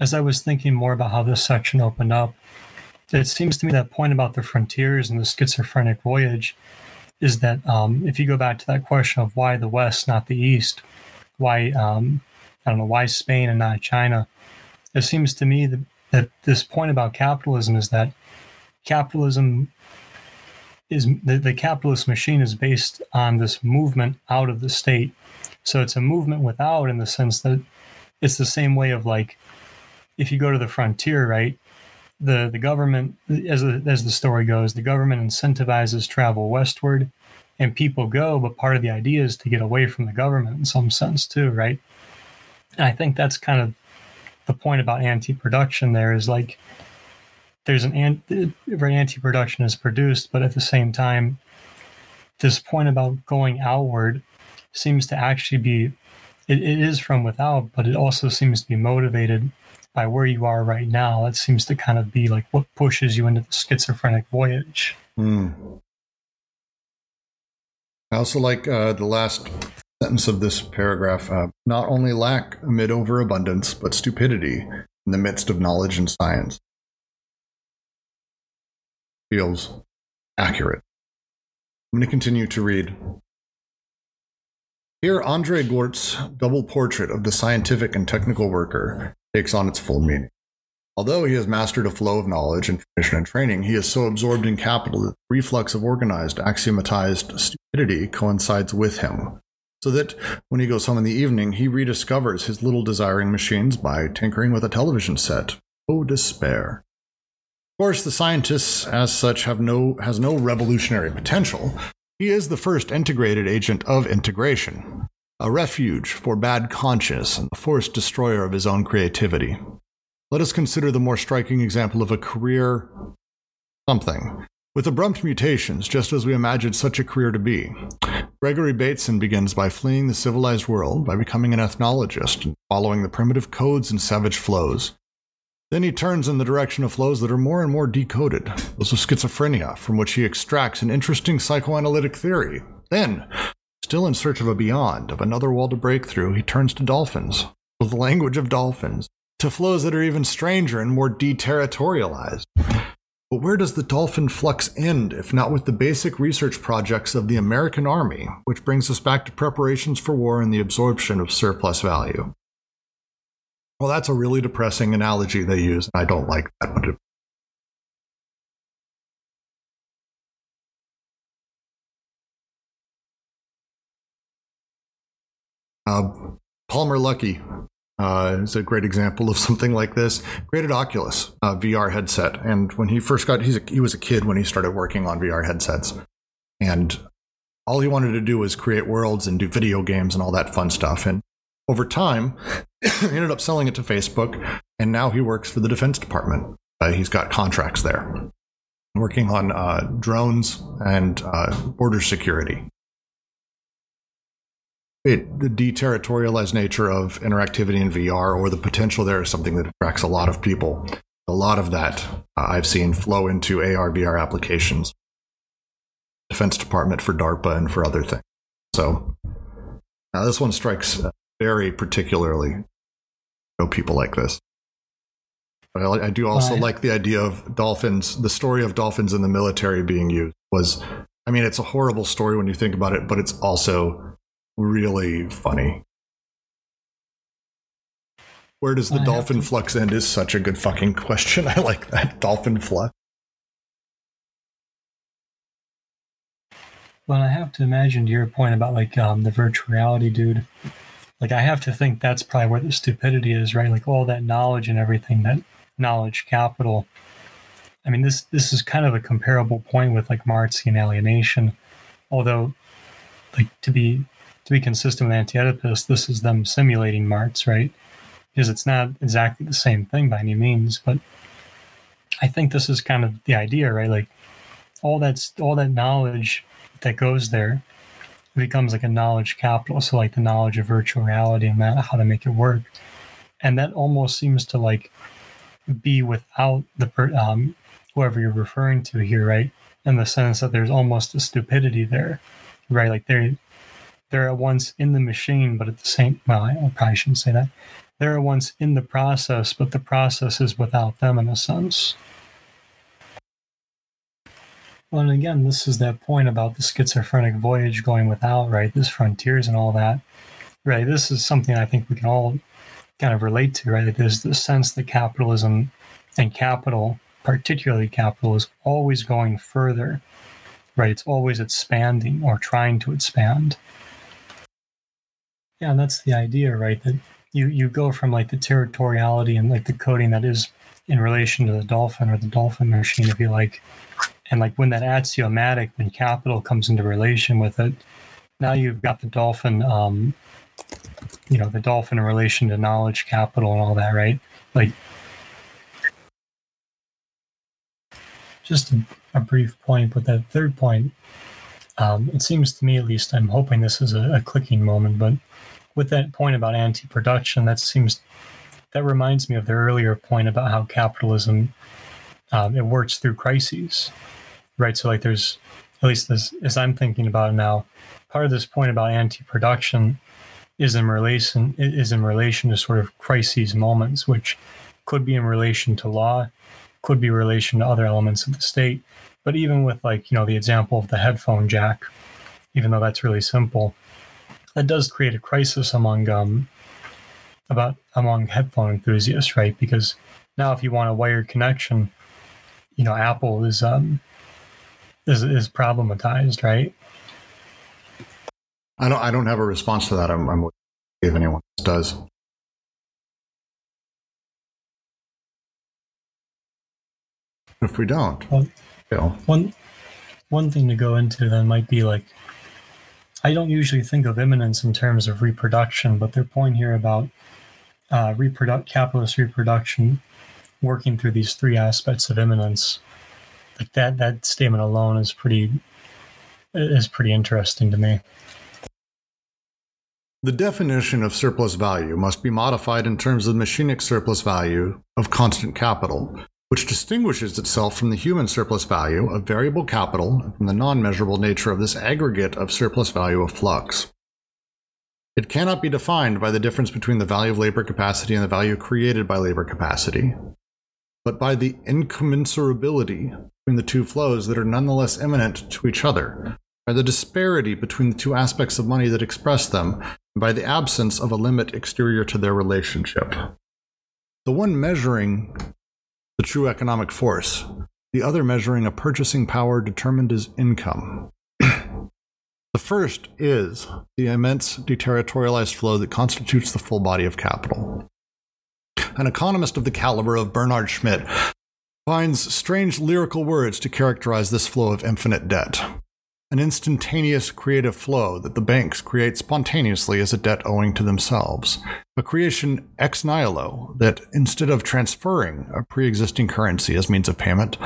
as I was thinking more about how this section opened up, it seems to me that point about the frontiers and the schizophrenic voyage is that um, if you go back to that question of why the West, not the East, why um, I don't know why Spain and not China, it seems to me that, that this point about capitalism is that capitalism is the, the capitalist machine is based on this movement out of the state so it's a movement without in the sense that it's the same way of like if you go to the frontier, right? The the government as the, as the story goes, the government incentivizes travel westward and people go, but part of the idea is to get away from the government in some sense too, right? And I think that's kind of the point about anti-production there is like there's an ant- very anti-production is produced, but at the same time, this point about going outward seems to actually be it, it is from without but it also seems to be motivated by where you are right now it seems to kind of be like what pushes you into the schizophrenic voyage Hmm. I also like uh, the last sentence of this paragraph. Uh, not only lack amid overabundance, but stupidity in the midst of knowledge and science. Feels accurate. I'm going to continue to read. Here, Andre Gorz's double portrait of the scientific and technical worker takes on its full meaning. Although he has mastered a flow of knowledge, information, and training, he is so absorbed in capital that the reflux of organized, axiomatized stupidity coincides with him. So that when he goes home in the evening, he rediscovers his little desiring machines by tinkering with a television set. Oh, despair. Of course, the scientists, as such, have no has no revolutionary potential. He is the first integrated agent of integration, a refuge for bad conscience and the forced destroyer of his own creativity. Let us consider the more striking example of a career something. With abrupt mutations, just as we imagined such a career to be. Gregory Bateson begins by fleeing the civilized world, by becoming an ethnologist, and following the primitive codes and savage flows. Then he turns in the direction of flows that are more and more decoded, those of schizophrenia, from which he extracts an interesting psychoanalytic theory. Then, Still in search of a beyond, of another wall to break through, he turns to dolphins, to the language of dolphins, to flows that are even stranger and more deterritorialized. But where does the dolphin flux end, if not with the basic research projects of the American Army, which brings us back to preparations for war and the absorption of surplus value? Well, that's a really depressing analogy they use. And I don't like that, it Uh, Palmer Luckey uh, is a great example of something like this. Created Oculus uh, VR headset, and when he first got, he's a, he was a kid when he started working on VR headsets, and all he wanted to do was create worlds and do video games and all that fun stuff. And over time, he ended up selling it to Facebook, and now he works for the Defense Department. Uh, he's got contracts there, working on uh, drones and uh, border security it, the deterritorialized nature of interactivity in VR or the potential there is something that attracts a lot of people. A lot of that uh, I've seen flow into AR VR applications, Defense Department for DARPA and for other things. So now this one strikes very particularly know, people like this. But I, I do also Right. like the idea of dolphins. The story of dolphins in the military being used was, I mean, it's a horrible story when you think about it, but it's also really funny. Where does the I dolphin flux end is such a good fucking question. I like that. Dolphin flux. Well, I have to imagine to your point about like um, the virtual reality dude. Like I have to think that's probably where the stupidity is, right? Like all that knowledge and everything, that knowledge capital. I mean, this this is kind of a comparable point with like Marxian alienation, although, like to be to be consistent with Anti-Oedipus, this is them simulating Marx, right? Because it's not exactly the same thing by any means, but I think this is kind of the idea, right? Like all that's all that knowledge that goes there becomes like a knowledge capital so like the knowledge of virtual reality and that how to make it work and that almost seems to like be without the per- um, whoever you're referring to here right in the sense that there's almost a stupidity there right like they're they're at once in the machine but at the same well i probably shouldn't say that they're at once in the process but the process is without them in a sense well, and again, this is that point about the schizophrenic voyage going without, right? This frontiers and all that, right? This is something I think we can all kind of relate to, right? There's the sense that capitalism and capital, particularly capital, is always going further, right? It's always expanding or trying to expand. Yeah, and that's the idea, right? That you you go from like the territoriality and like the coding that is in relation to the dolphin or the dolphin machine, if you like, and like when that axiomatic then capital comes into relation with it now you've got the dolphin um you know the dolphin in relation to knowledge capital and all that right like just a, a brief point but that third point um, it seems to me at least i'm hoping this is a, a clicking moment but with that point about anti-production that seems that reminds me of the earlier point about how capitalism um, it works through crises right? So like there's at least as, as i'm thinking about it now part of this point about anti-production is in relation is in relation to sort of crises moments which could be in relation to law could be in relation to other elements of the state. But even with like you know the example of the headphone jack even though that's really simple that does create a crisis among um about among headphone enthusiasts right because now if you want a wired connection you know apple is um is is problematized right I don't. I don't have a response to that. I'm. I'm if anyone else does. If we don't, Well- you know, One one thing to go into then might be like I don't usually think of immanence in terms of reproduction, but their point here about uh, reproduct capitalist reproduction working through these three aspects of immanence, like that that statement alone is pretty is pretty interesting to me. the definition of surplus value must be modified in terms of the machinic surplus value of constant capital, which distinguishes itself from the human surplus value of variable capital from the non measurable nature of this aggregate of surplus value of flux. It cannot be defined by the difference between the value of labor capacity and the value created by labor capacity, but by the incommensurability between the two flows that are nonetheless immanent to each other, by the disparity between the two aspects of money that express them, and by the absence of a limit exterior to their relationship. The one measuring true economic force, the other measuring a purchasing power determined as income. the first is the immense deterritorialized flow that constitutes the full body of capital. An economist of the caliber of Bernard Schmitt finds strange lyrical words to characterize this flow of infinite debt. An instantaneous creative flow that the banks create spontaneously as a debt owing to themselves. A creation ex nihilo that, instead of transferring a pre existing currency as means of payment,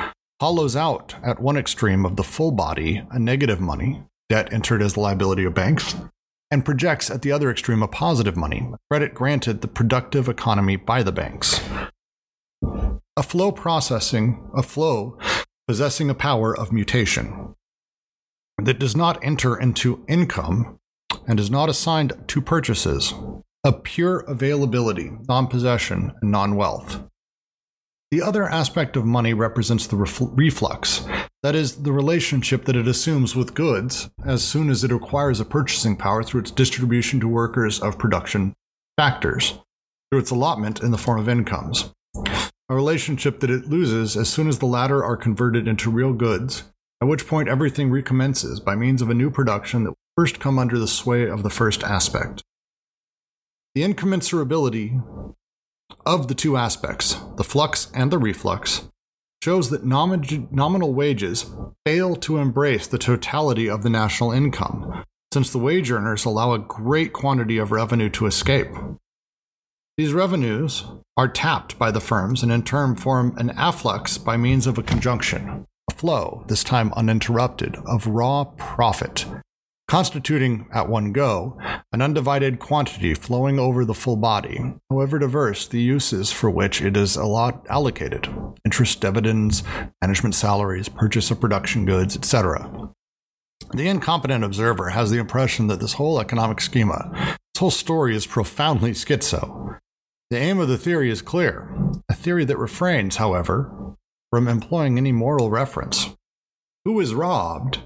hollows out at one extreme of the full body a negative money, debt entered as the liability of banks, and projects at the other extreme a positive money, credit granted the productive economy by the banks. A flow processing, a flow possessing a power of mutation that does not enter into income and is not assigned to purchases, a pure availability, non possession, and non wealth. The other aspect of money represents the refl- reflux, that is, the relationship that it assumes with goods as soon as it acquires a purchasing power through its distribution to workers of production factors, through its allotment in the form of incomes. A relationship that it loses as soon as the latter are converted into real goods, at which point everything recommences by means of a new production that will first come under the sway of the first aspect. The incommensurability of the two aspects, the flux and the reflux, shows that nomi- nominal wages fail to embrace the totality of the national income, since the wage earners allow a great quantity of revenue to escape. These revenues are tapped by the firms and in turn form an afflux by means of a conjunction, flow, this time uninterrupted, of raw profit constituting at one go an undivided quantity flowing over the full body, however diverse the uses for which it is allocated interest, dividends, management salaries, purchase of production goods, etc. The incompetent observer has the impression that this whole economic schema, this whole story is profoundly schizo. The aim of the theory is clear, a theory that refrains, however, from employing any moral reference. Who is robbed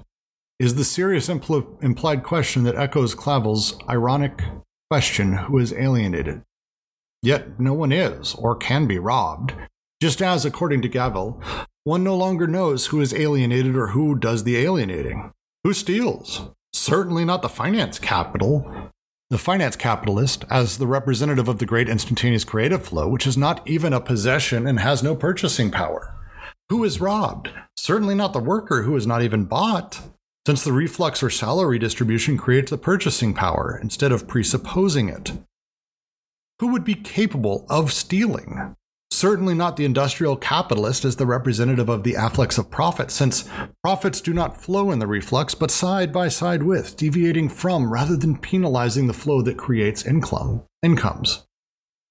is the serious impl- implied question that echoes Clavel's ironic question who is alienated. Yet no one is or can be robbed, just as, according to Clavel, one no longer knows who is alienated or who does the alienating. Who steals? Certainly not the finance capital. The finance capitalist, as the representative of the great instantaneous creative flow, which is not even a possession and has no purchasing power. Who is robbed? Certainly not the worker who is not even bought since the reflux or salary distribution creates the purchasing power instead of presupposing it. Who would be capable of stealing? Certainly not the industrial capitalist as the representative of the afflux of profit, since profits do not flow in the reflux, but side by side with, deviating from rather than penalizing the flow that creates income, incomes.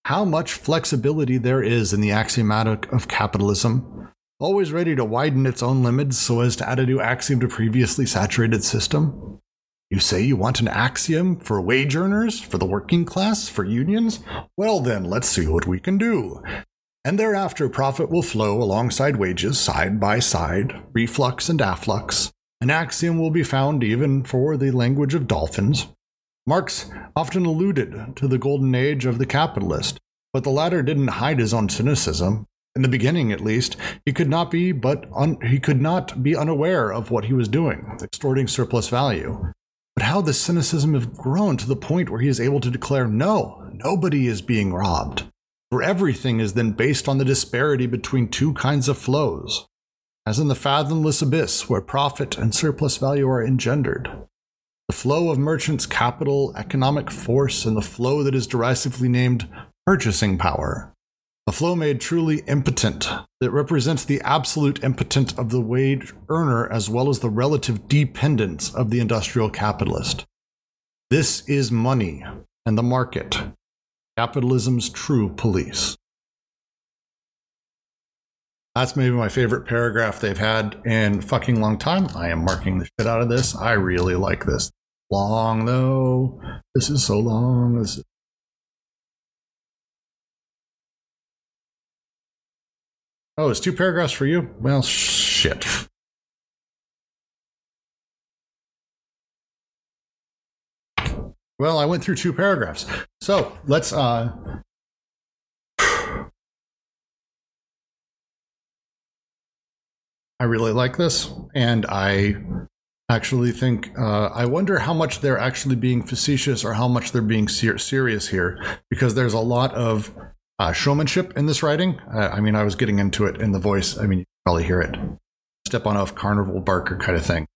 How much flexibility there is in the axiomatic of capitalism always ready to widen its own limits so as to add a new axiom to previously saturated system? You say you want an axiom for wage earners, for the working class, for unions? Well, then, let's see what we can do. And thereafter, profit will flow alongside wages, side by side, reflux and afflux. An axiom will be found even for the language of dolphins. Marx often alluded to the golden age of the capitalist, but the latter didn't hide his own cynicism in the beginning at least, he could not be but un- he could not be unaware of what he was doing, extorting surplus value. But how the cynicism has grown to the point where he is able to declare, no, nobody is being robbed. For everything is then based on the disparity between two kinds of flows, as in the fathomless abyss where profit and surplus value are engendered. The flow of merchants' capital, economic force, and the flow that is derisively named purchasing power a flow made truly impotent that represents the absolute impotence of the wage earner as well as the relative dependence of the industrial capitalist. This is money and the market, capitalism's true police. That's maybe my favorite paragraph they've had in fucking long time. I am marking the shit out of this. I really like this. Long though. This is so long. This is Oh, it's two paragraphs for you? Well, shit. Well, I went through two paragraphs. So let's uh I really like this, and I actually think uh, I wonder how much they're actually being facetious or how much they're being ser- serious here, because there's a lot of uh, showmanship in this writing. Uh, I mean, I was getting into it in the voice. I mean, you probably hear it. Step on a carnival barker kind of thing.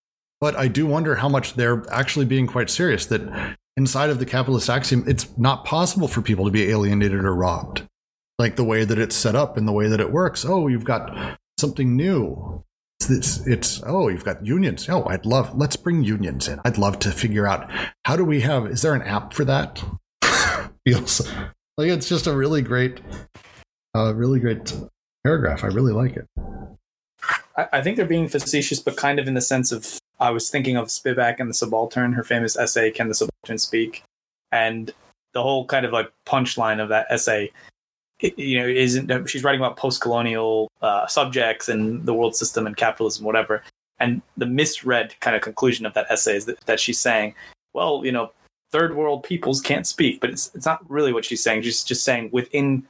But I do wonder how much they're actually being quite serious that inside of the capitalist axiom, it's not possible for people to be alienated or robbed. Like the way that it's set up and the way that it works. Oh, you've got something new. It's, it's, it's oh, you've got unions. Oh, I'd love, let's bring unions in. I'd love to figure out how do we have, is there an app for that? Feels like it's just a really great, uh, really great paragraph. I really like it. I, I think they're being facetious, but kind of in the sense of I was thinking of Spivak and the Subaltern, her famous essay, Can the Subaltern Speak? And the whole kind of like punchline of that essay, you know, isn't she's writing about post colonial uh, subjects and the world system and capitalism, whatever. And the misread kind of conclusion of that essay is that, that she's saying, well, you know, third world peoples can't speak, but it's it's not really what she's saying. She's just saying within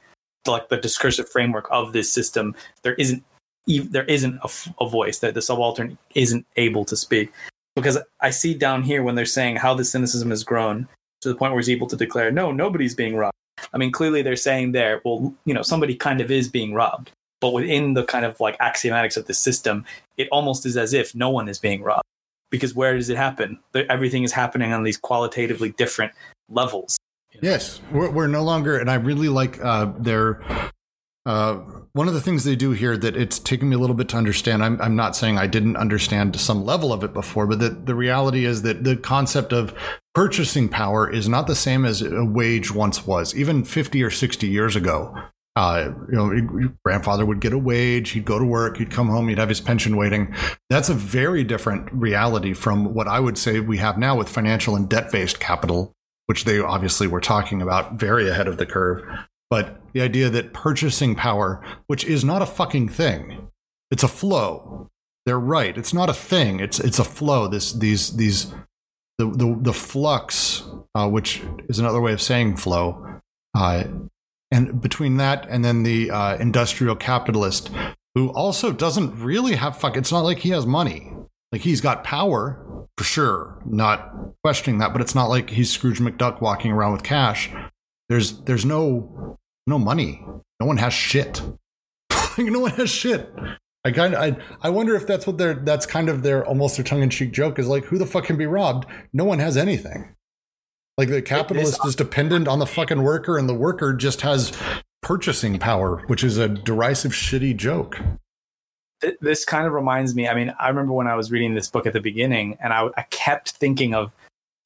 like the discursive framework of this system, there isn't there isn't a, a voice that the subaltern isn't able to speak. Because i see down here when they're saying how the cynicism has grown to the point where he's able to declare no nobody's being robbed. I mean clearly they're saying there well you know somebody kind of is being robbed. But within the kind of like axiomatics of the system it almost is as if no one is being robbed because where does it happen everything is happening on these qualitatively different levels yes we're, we're no longer and i really like uh, their uh, one of the things they do here that it's taken me a little bit to understand. I'm, I'm not saying I didn't understand some level of it before, but that the reality is that the concept of purchasing power is not the same as a wage once was, even 50 or 60 years ago. Uh, you know, your grandfather would get a wage, he'd go to work, he'd come home, he'd have his pension waiting. That's a very different reality from what I would say we have now with financial and debt based capital, which they obviously were talking about very ahead of the curve. But the idea that purchasing power, which is not a fucking thing, it's a flow. They're right. It's not a thing. It's it's a flow. This these these the the, the flux, uh, which is another way of saying flow, uh, and between that and then the uh, industrial capitalist, who also doesn't really have fuck. It's not like he has money. Like he's got power for sure, not questioning that. But it's not like he's Scrooge McDuck walking around with cash. There's there's no no money. No one has shit. no one has shit. I kind of I, I wonder if that's what they're that's kind of their almost their tongue in cheek joke is like who the fuck can be robbed? No one has anything. Like the capitalist is dependent on the fucking worker, and the worker just has purchasing power, which is a derisive, shitty joke. This kind of reminds me. I mean, I remember when I was reading this book at the beginning, and I, I kept thinking of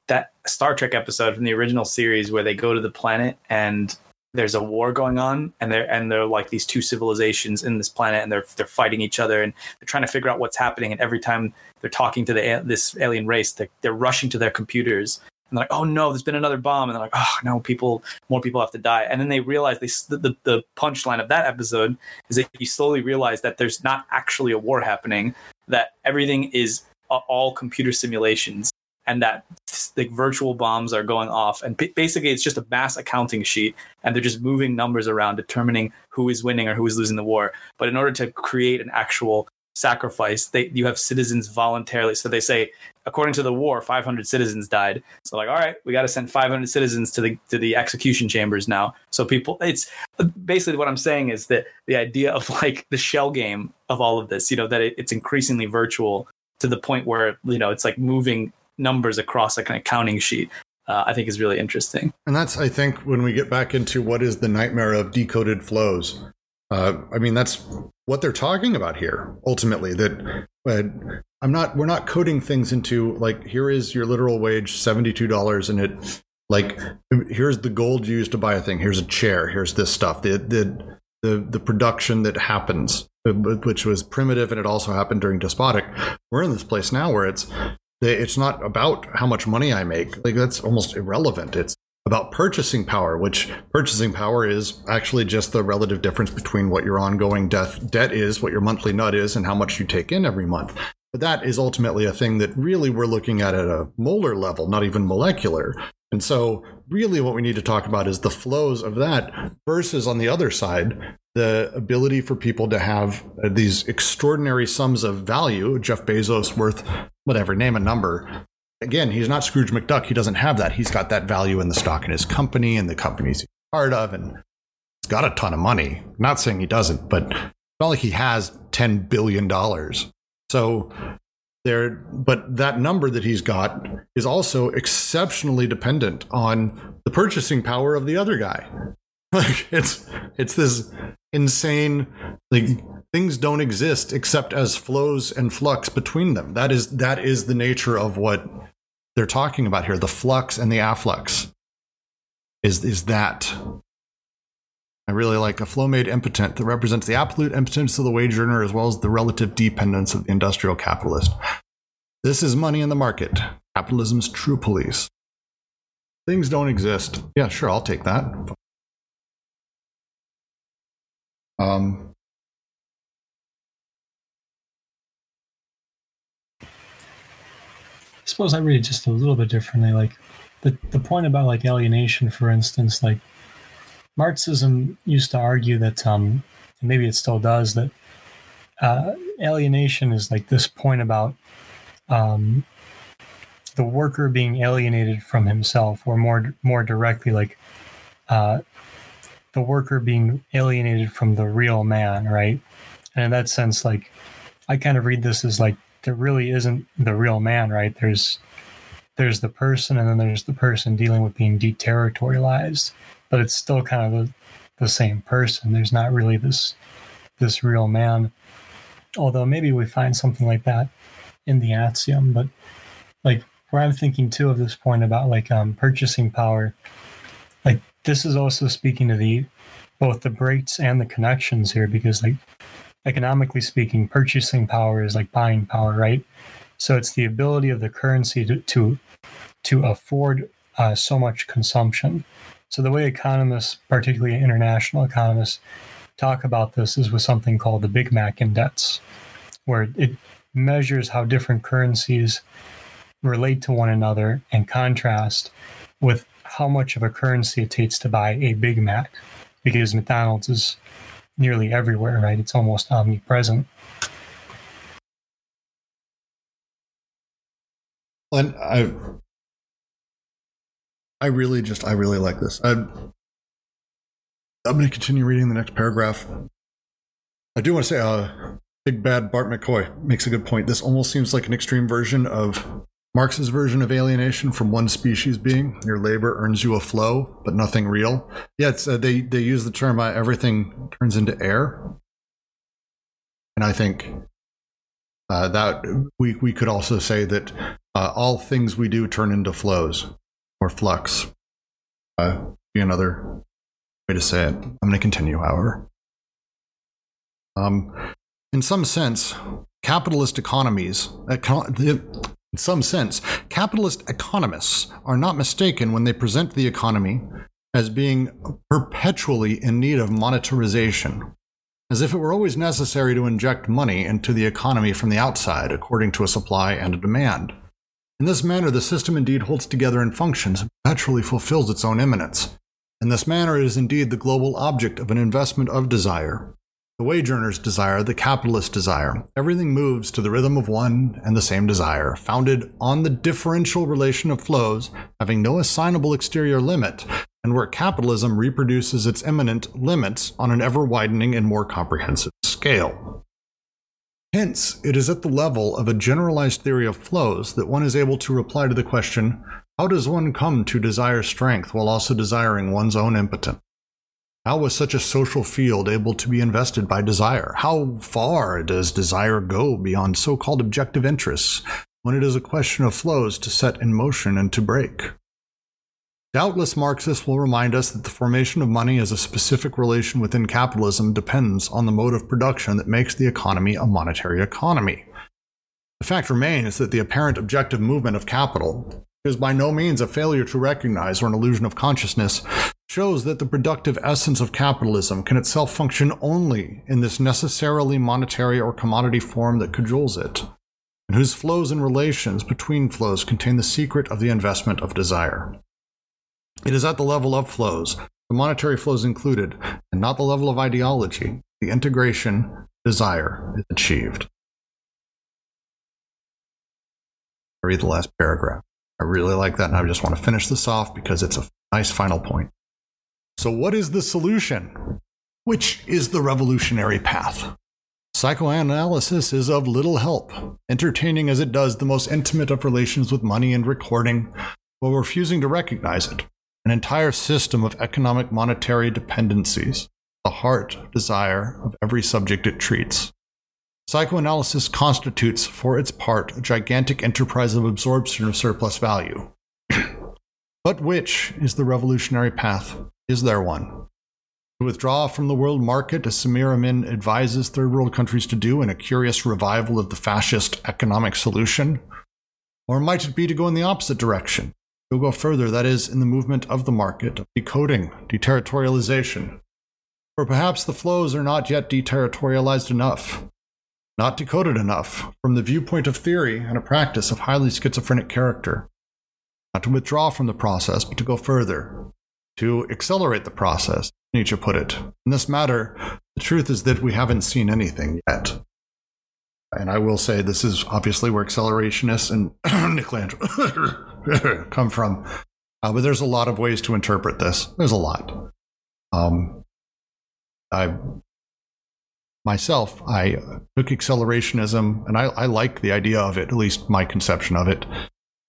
that Star Trek episode from the original series where they go to the planet and there's a war going on and they're and they're like these two civilizations in this planet and they're they're fighting each other and they're trying to figure out what's happening and every time they're talking to the this alien race they're, they're rushing to their computers and they're like oh no there's been another bomb. And they're like oh no people more people have to die. And then they realize they the, the punchline of that episode is that you slowly realize that there's not actually a war happening that everything is all computer simulations and that the virtual bombs are going off. And basically it's just a mass accounting sheet and they're just moving numbers around determining who is winning or who is losing the war. But in order to create an actual sacrifice they you have citizens voluntarily so they say according to the war 500 citizens died so like all right we got to send 500 citizens to the to the execution chambers now so people it's basically what i'm saying is that the idea of like the shell game of all of this you know that it, it's increasingly virtual to the point where you know it's like moving numbers across like an accounting sheet. Uh, I think is really interesting. And that's, I think, when we get back into what is the nightmare of decoded flows. Uh, I mean, that's what they're talking about here. Ultimately, that I'm not. We're not coding things into like here is your literal wage, seventy two dollars, and it like here's the gold used to buy a thing. Here's a chair. Here's this stuff. The the the the production that happens, which was primitive and it also happened during despotic. We're in this place now where it's it's not about how much money I make. Like that's almost irrelevant. It's about purchasing power, which purchasing power is actually just the relative difference between what your ongoing debt debt is, what your monthly nut is, and how much you take in every month. But that is ultimately a thing that really we're looking at at a molar level, not even molecular. And so, really, what we need to talk about is the flows of that versus on the other side, the ability for people to have these extraordinary sums of value. Jeff Bezos worth whatever, name a number. Again, he's not Scrooge McDuck. He doesn't have that. He's got that value in the stock in his company and the companies he's part of, and he's got a ton of money. I'm not saying he doesn't, but it's not like he has $10 billion. So there, but that number that he's got is also exceptionally dependent on the purchasing power of the other guy. Like it's it's this insane like things don't exist except as flows and flux between them. That is that is the nature of what they're talking about here. The flux and the afflux is is that. I really like a flow made impotent that represents the absolute impotence of the wage earner as well as the relative dependence of the industrial capitalist. This is money in the market. Capitalism's true police. Things don't exist. Yeah, sure, I'll take that. Um, suppose I read it just a little bit differently. Like the the point about like alienation, for instance, like Marxism used to argue that, um, maybe it still does, that uh, alienation is like this point about um, the worker being alienated from himself, or more more directly, like uh, the worker being alienated from the real man, right? And in that sense, like I kind of read this as like there really isn't the real man, right? There's there's the person, and then there's the person dealing with being deterritorialized, but it's still kind of the, the same person. There's not really this this real man. Although maybe we find something like that in the axiom, but like where I'm thinking too of this point about like um, purchasing power, like this is also speaking to the both the breaks and the connections here because like economically speaking, purchasing power is like buying power, right? So it's the ability of the currency to to, to afford uh, so much consumption. So the way economists, particularly international economists, talk about this is with something called the Big Mac Index, where it measures how different currencies relate to one another and contrast with how much of a currency it takes to buy a Big Mac because McDonald's is nearly everywhere, right? It's almost omnipresent. And I, I really just, I really like this. I, I'm going to continue reading the next paragraph. I do want to say, uh, Big Bad Bart McCoy makes a good point. This almost seems like an extreme version of Marx's version of alienation from one species being. Your labor earns you a flow, but nothing real. Yeah, uh, they they use the term uh, everything turns into air, and I think uh, that we we could also say that uh, all things we do turn into flows or flux. Uh, be another way to say it. I'm going to continue, however. Um, in some sense, capitalist economies, in some sense, capitalist economists are not mistaken when they present the economy as being perpetually in need of monetarization, as if it were always necessary to inject money into the economy from the outside according to a supply and a demand. In this manner, the system indeed holds together and functions, and perpetually fulfills its own immanence. In this manner, it is indeed the global object of an investment of desire, the wage earner's desire, the capitalist desire. Everything moves to the rhythm of one and the same desire, founded on the differential relation of flows, having no assignable exterior limit, and where capitalism reproduces its immanent limits on an ever widening and more comprehensive scale. Hence, it is at the level of a generalized theory of flows that one is able to reply to the question how does one come to desire strength while also desiring one's own impotence? How was such a social field able to be invested by desire? How far does desire go beyond so called objective interests when it is a question of flows to set in motion and to break? Doubtless, Marxists will remind us that the formation of money as a specific relation within capitalism depends on the mode of production that makes the economy a monetary economy. The fact remains that the apparent objective movement of capital is by no means a failure to recognize or an illusion of consciousness, shows that the productive essence of capitalism can itself function only in this necessarily monetary or commodity form that cajoles it, and whose flows and relations between flows contain the secret of the investment of desire. It is at the level of flows, the monetary flows included, and not the level of ideology, the integration desire is achieved. I read the last paragraph. I really like that, and I just want to finish this off because it's a nice final point. So, what is the solution? Which is the revolutionary path? Psychoanalysis is of little help, entertaining as it does the most intimate of relations with money and recording, while refusing to recognize it. An entire system of economic monetary dependencies, the heart desire of every subject it treats. Psychoanalysis constitutes, for its part, a gigantic enterprise of absorption of surplus value. but which is the revolutionary path? Is there one? To withdraw from the world market, as Samir Amin advises third world countries to do in a curious revival of the fascist economic solution? Or might it be to go in the opposite direction? To go further, that is, in the movement of the market, decoding, deterritorialization. Or perhaps the flows are not yet deterritorialized enough, not decoded enough from the viewpoint of theory and a practice of highly schizophrenic character. Not to withdraw from the process, but to go further, to accelerate the process, Nietzsche put it. In this matter, the truth is that we haven't seen anything yet. And I will say this is obviously where accelerationists and Nick come from. Uh, but there's a lot of ways to interpret this. There's a lot. Um, I myself, I took accelerationism, and I, I like the idea of it, at least my conception of it.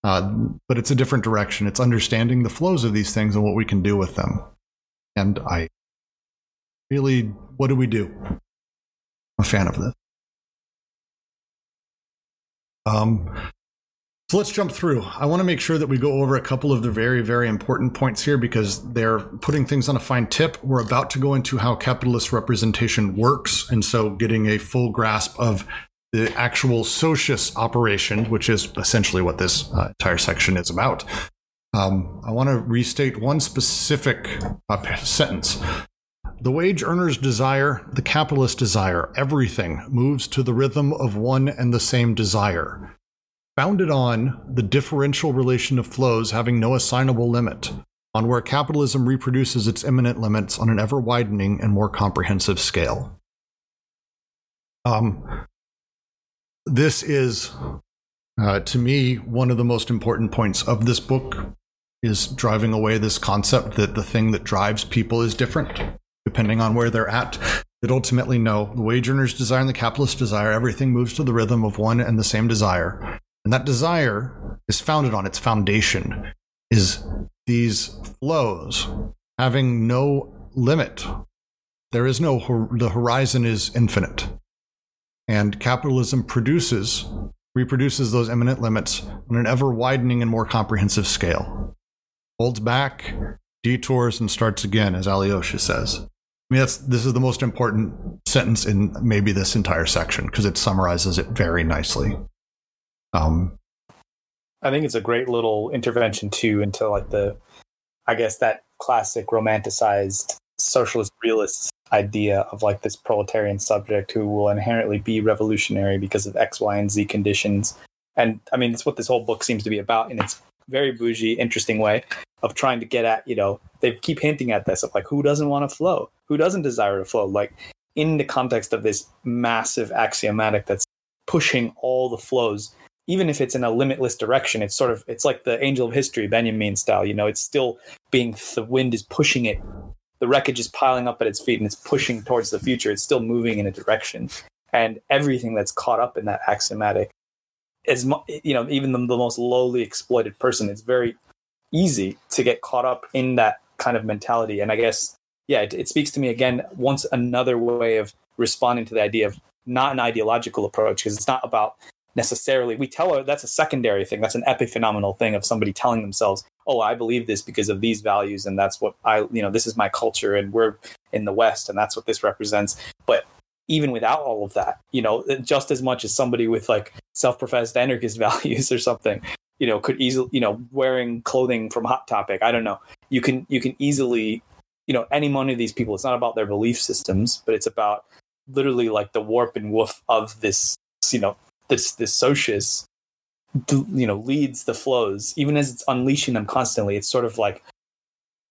Uh, but it's a different direction. It's understanding the flows of these things and what we can do with them. And I really, what do we do? I'm a fan of this. Um, so let's jump through. I want to make sure that we go over a couple of the very, very important points here because they're putting things on a fine tip. We're about to go into how capitalist representation works. And so getting a full grasp of the actual socius operation, which is essentially what this uh, entire section is about. Um, I want to restate one specific uh, sentence. The wage earner's desire, the capitalist desire, everything moves to the rhythm of one and the same desire. Founded on the differential relation of flows having no assignable limit, on where capitalism reproduces its immanent limits on an ever widening and more comprehensive scale. Um, this is, uh, to me, one of the most important points of this book is driving away this concept that the thing that drives people is different depending on where they're at. That ultimately, no, the wage earner's desire and the capitalist desire, everything moves to the rhythm of one and the same desire. And that desire is founded on its foundation, is these flows having no limit. There is no, the horizon is infinite. And capitalism produces, reproduces those immanent limits on an ever widening and more comprehensive scale. Holds back, detours, and starts again, as Alyosha says. I mean, that's, this is the most important sentence in maybe this entire section because it summarizes it very nicely. Um, I think it's a great little intervention too into like the, I guess that classic romanticized socialist realist idea of like this proletarian subject who will inherently be revolutionary because of X, Y, and Z conditions. And I mean, it's what this whole book seems to be about in its very bougie, interesting way of trying to get at, you know, they keep hinting at this of like, who doesn't want to flow? Who doesn't desire to flow? Like, in the context of this massive axiomatic that's pushing all the flows even if it's in a limitless direction it's sort of it's like the angel of history benjamin style you know it's still being the wind is pushing it the wreckage is piling up at its feet and it's pushing towards the future. It's still moving in a direction. And everything that's caught up in that axiomatic is, you know, even the, the most lowly exploited person, it's very easy to get caught up in that kind of mentality. And I guess, yeah, it, it speaks to me again, once another way of responding to the idea of not an ideological approach, because it's not about necessarily we tell her that's a secondary thing. That's an epiphenomenal thing of somebody telling themselves oh i believe this because of these values and that's what i you know this is my culture and we're in the west and that's what this represents. But even without all of that you know just as much as somebody with like self-professed anarchist values or something you know could easily you know wearing clothing from hot topic i don't know. You can you can easily you know any one of these people it's not about their belief systems but it's about literally like the warp and woof of this you know this this socius you know leads the flows even as it's unleashing them constantly it's sort of like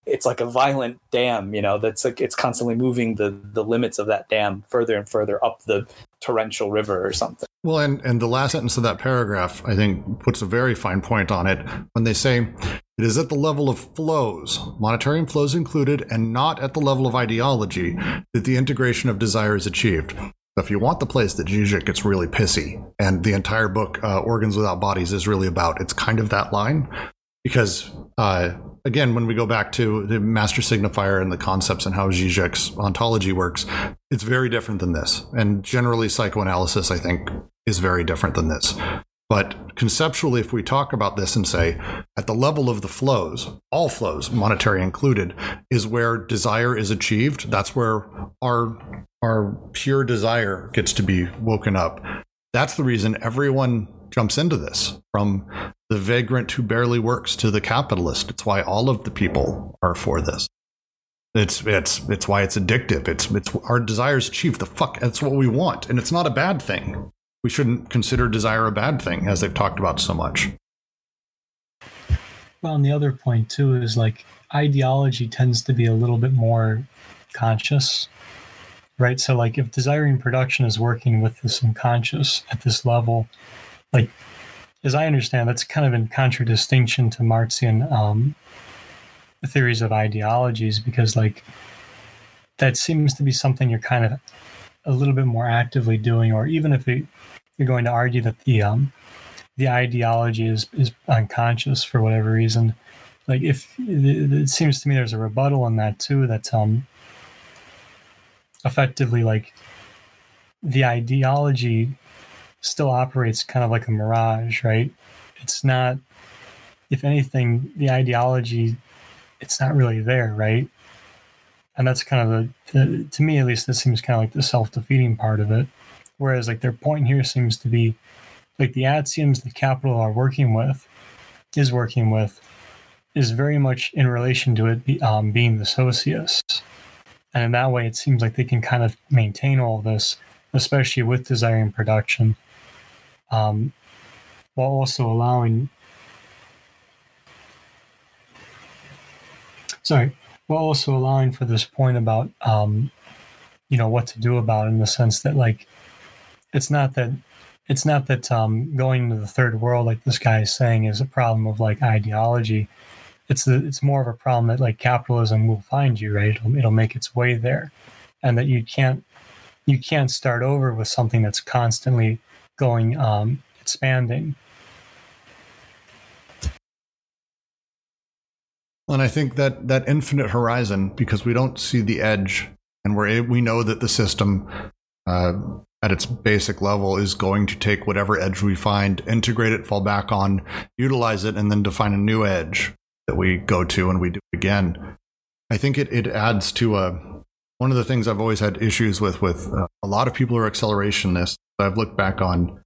it's like a violent dam you know that's like it's constantly moving the the limits of that dam further and further up the torrential river or something Well, and, and the last sentence of that paragraph, I think, puts a very fine point on it when they say it is at the level of flows, monetary flows included, and not at the level of ideology that the integration of desire is achieved. So if you want the place that Zizek gets really pissy, and the entire book, uh, Organs Without Bodies, is really about, it's kind of that line. Because, uh, again, when we go back to the master signifier and the concepts and how Zizek's ontology works, it's very different than this. And generally, psychoanalysis, I think, is very different than this. But conceptually, if we talk about this and say, at the level of the flows, all flows, monetary included, is where desire is achieved. That's where our our pure desire gets to be woken up. That's the reason everyone jumps into this, from the vagrant who barely works to the capitalist. It's why all of the people are for this. It's it's it's why it's addictive. It's it's our desires achieved. The fuck, that's what we want, and it's not a bad thing we shouldn't consider desire a bad thing, as they've talked about so much. Well, and the other point too is like ideology tends to be a little bit more conscious, right? So, like, if desiring production is working with this unconscious at this level, like, as I understand, that's kind of in contradistinction to Marxian um, theories of ideologies, because like that seems to be something you're kind of a little bit more actively doing, or even if it, you're going to argue that the um, the ideology is is unconscious for whatever reason, like if it, seems to me there's a rebuttal in that too. That's um effectively like the ideology still operates kind of like a mirage, right? It's not. If anything, the ideology, it's not really there, right? and that's kind of the, the, to me at least this seems kind of like the self-defeating part of it whereas like their point here seems to be like the axioms that capital are working with is working with is very much in relation to it um, being the socius and in that way it seems like they can kind of maintain all of this especially with desiring production um, while also allowing sorry while also allowing for this point about um, you know what to do about it in the sense that like it's not that it's not that um, going to the third world like this guy is saying is a problem of like ideology it's it's more of a problem that like capitalism will find you right? It'll, it'll make its way there. And that you can't you can't start over with something that's constantly going um, expanding. And I think that that infinite horizon, because we don't see the edge, and we're we know that the system, uh, at its basic level, is going to take whatever edge we find, integrate it, fall back on, utilize it, and then define a new edge that we go to and we do again. I think it it adds to a one of the things I've always had issues with with uh, a lot of people who are accelerationists. I've looked back on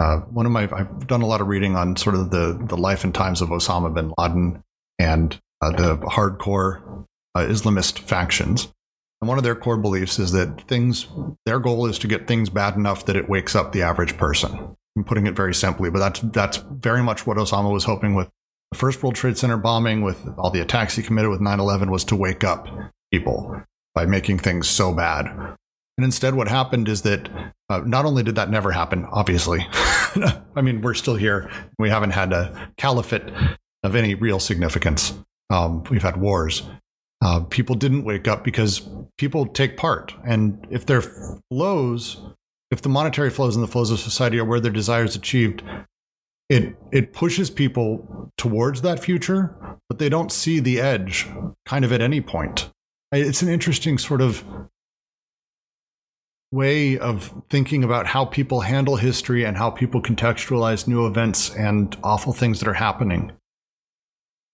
uh, one of my I've done a lot of reading on sort of the the life and times of Osama bin Laden and uh, the hardcore uh, Islamist factions. And one of their core beliefs is that things, their goal is to get things bad enough that it wakes up the average person. I'm putting it very simply, but that's that's very much what Osama was hoping with the first World Trade Center bombing, with all the attacks he committed with 9/11, was to wake up people by making things so bad. And instead, what happened is that uh, not only did that never happen, obviously, I mean, we're still here. We haven't had a caliphate of any real significance. Um, we've had wars. Uh, people didn't wake up because people take part. And if their flows, if the monetary flows and the flows of society are where their desires achieved, it it pushes people towards that future, but they don't see the edge kind of at any point. It's an interesting sort of way of thinking about how people handle history and how people contextualize new events and awful things that are happening.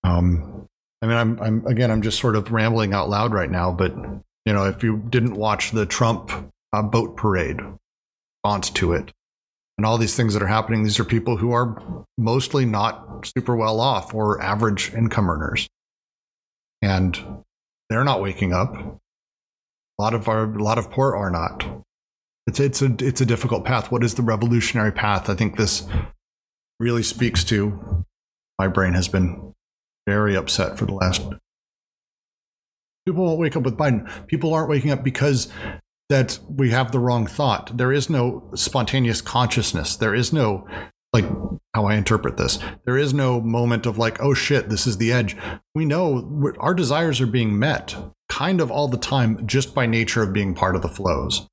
Um, I mean, I'm, I'm again, I'm just sort of rambling out loud right now, but you know, if you didn't watch the Trump uh, boat parade response to it, and all these things that are happening, these are people who are mostly not super well off or average income earners, and they're not waking up. A lot of our, a lot of poor are not. It's it's a it's a difficult path. What is the revolutionary path? I think this really speaks to. My brain has been very upset for the last. People won't wake up with Biden. People aren't waking up because that we have the wrong thought. There is no spontaneous consciousness. There is no like how I interpret this. There is no moment of like, oh shit, this is the edge. We know our desires are being met kind of all the time just by nature of being part of the flows.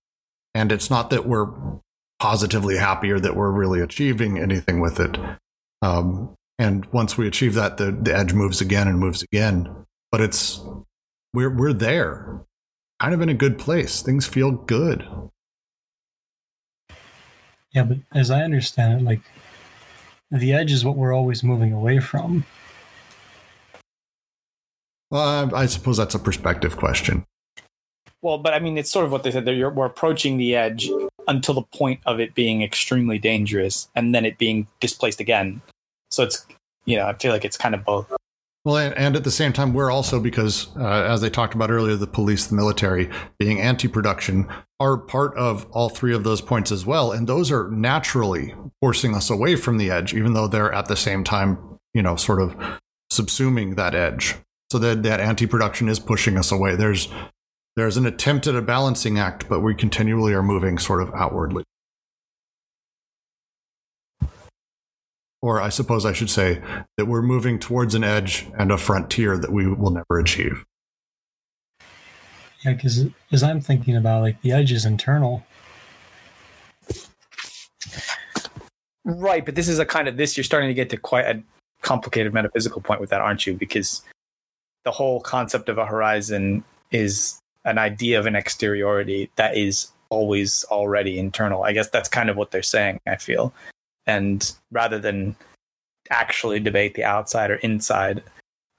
And it's not that we're positively happy or that we're really achieving anything with it. Um, and once we achieve that, the, the edge moves again and moves again. But it's we're we're there, kind of in a good place. Things feel good. Yeah, but as I understand it, like the edge is what we're always moving away from. Well, I, I suppose that's a perspective question. Well, but I mean, it's sort of what they said. They're, we're approaching the edge until the point of it being extremely dangerous, and then it being displaced again. So it's, you know, I feel like it's kind of both. Well, and, and at the same time, we're also because, uh, as they talked about earlier, the police, the military, being anti-production, are part of all three of those points as well, and those are naturally forcing us away from the edge, even though they're at the same time, you know, sort of subsuming that edge. So that that anti-production is pushing us away. There's there's an attempt at a balancing act, but we continually are moving sort of outwardly. Or I suppose I should say that we're moving towards an edge and a frontier that we will never achieve. Yeah, because as I'm thinking about like the edge is internal. Right, but this is a kind of this you're starting to get to quite a complicated metaphysical point with that, aren't you? Because the whole concept of a horizon is an idea of an exteriority that is always already internal. I guess that's kind of what they're saying, I feel. And rather than actually debate the outside or inside,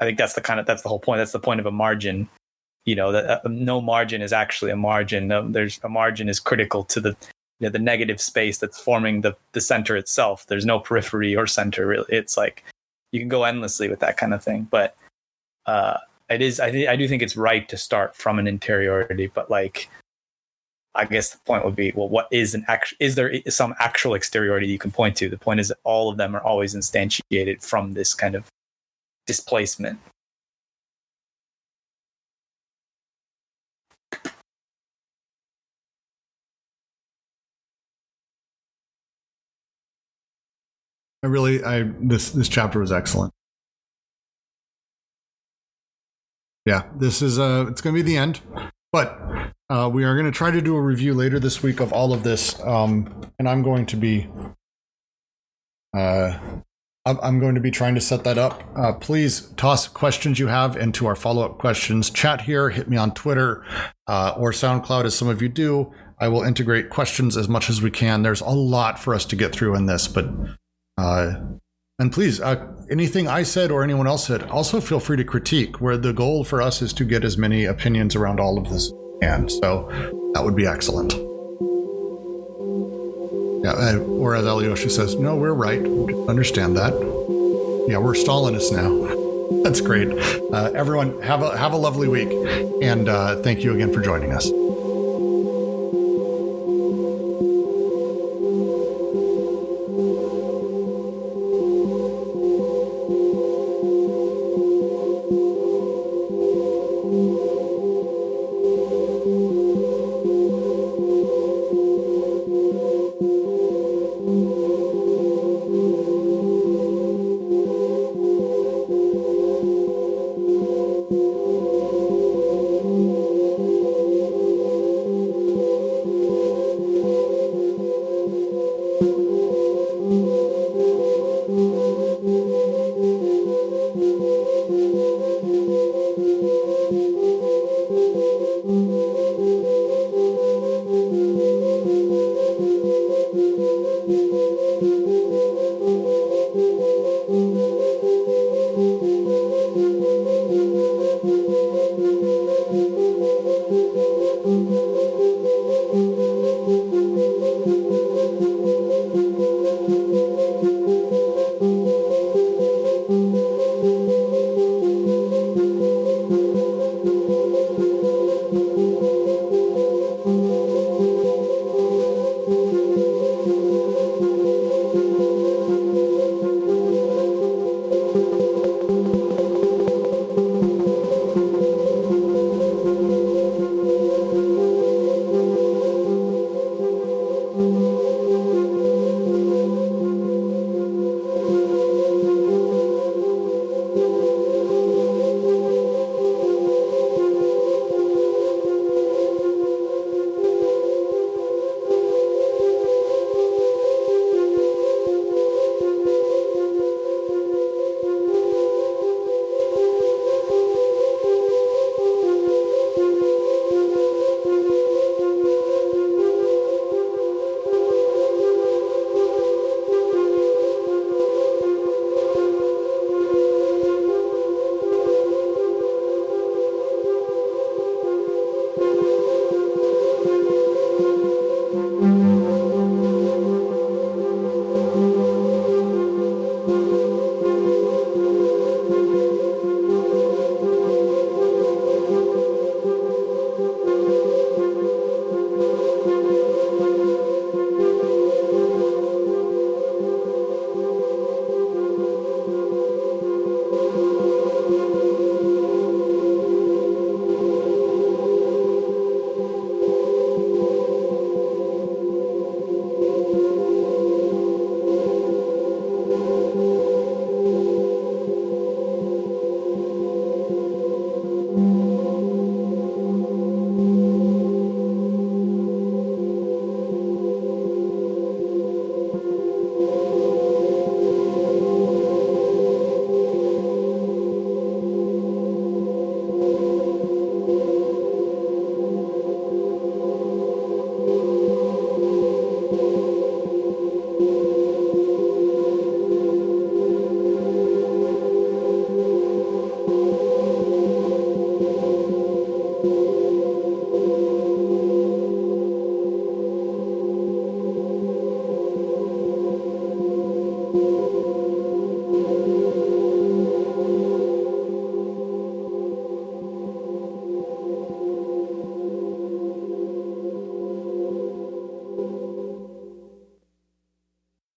I think that's the kind of that's the whole point. That's the point of a margin. You know, that uh, no margin is actually a margin. No, there's a margin is critical to the you know, the negative space that's forming the the center itself. There's no periphery or center really. It's like you can go endlessly with that kind of thing, but uh, it is I, th- I do think it's right to start from an interiority but like i guess the point would be well what is an act is there some actual exteriority you can point to? The point is that all of them are always instantiated from this kind of displacement. I really, I this this chapter was excellent. yeah, this is uh it's going to be the end, but uh, we are going to try to do a review later this week of all of this, um, and I'm going to be uh. I'm going to be trying to set that up. Uh, please toss questions you have into our follow up questions chat here. Hit me on Twitter uh, or SoundCloud, as some of you do. I will integrate questions as much as we can. There's a lot for us to get through in this, but uh, and please, uh, anything I said or anyone else said, also feel free to critique, where the goal for us is to get as many opinions around all of this and so that would be excellent. Yeah, uh, or as Alyosha says, no, we're right. Understand that. Yeah, we're Stalinists now. That's great. Uh, everyone, have a have a lovely week, and uh, thank you again for joining us.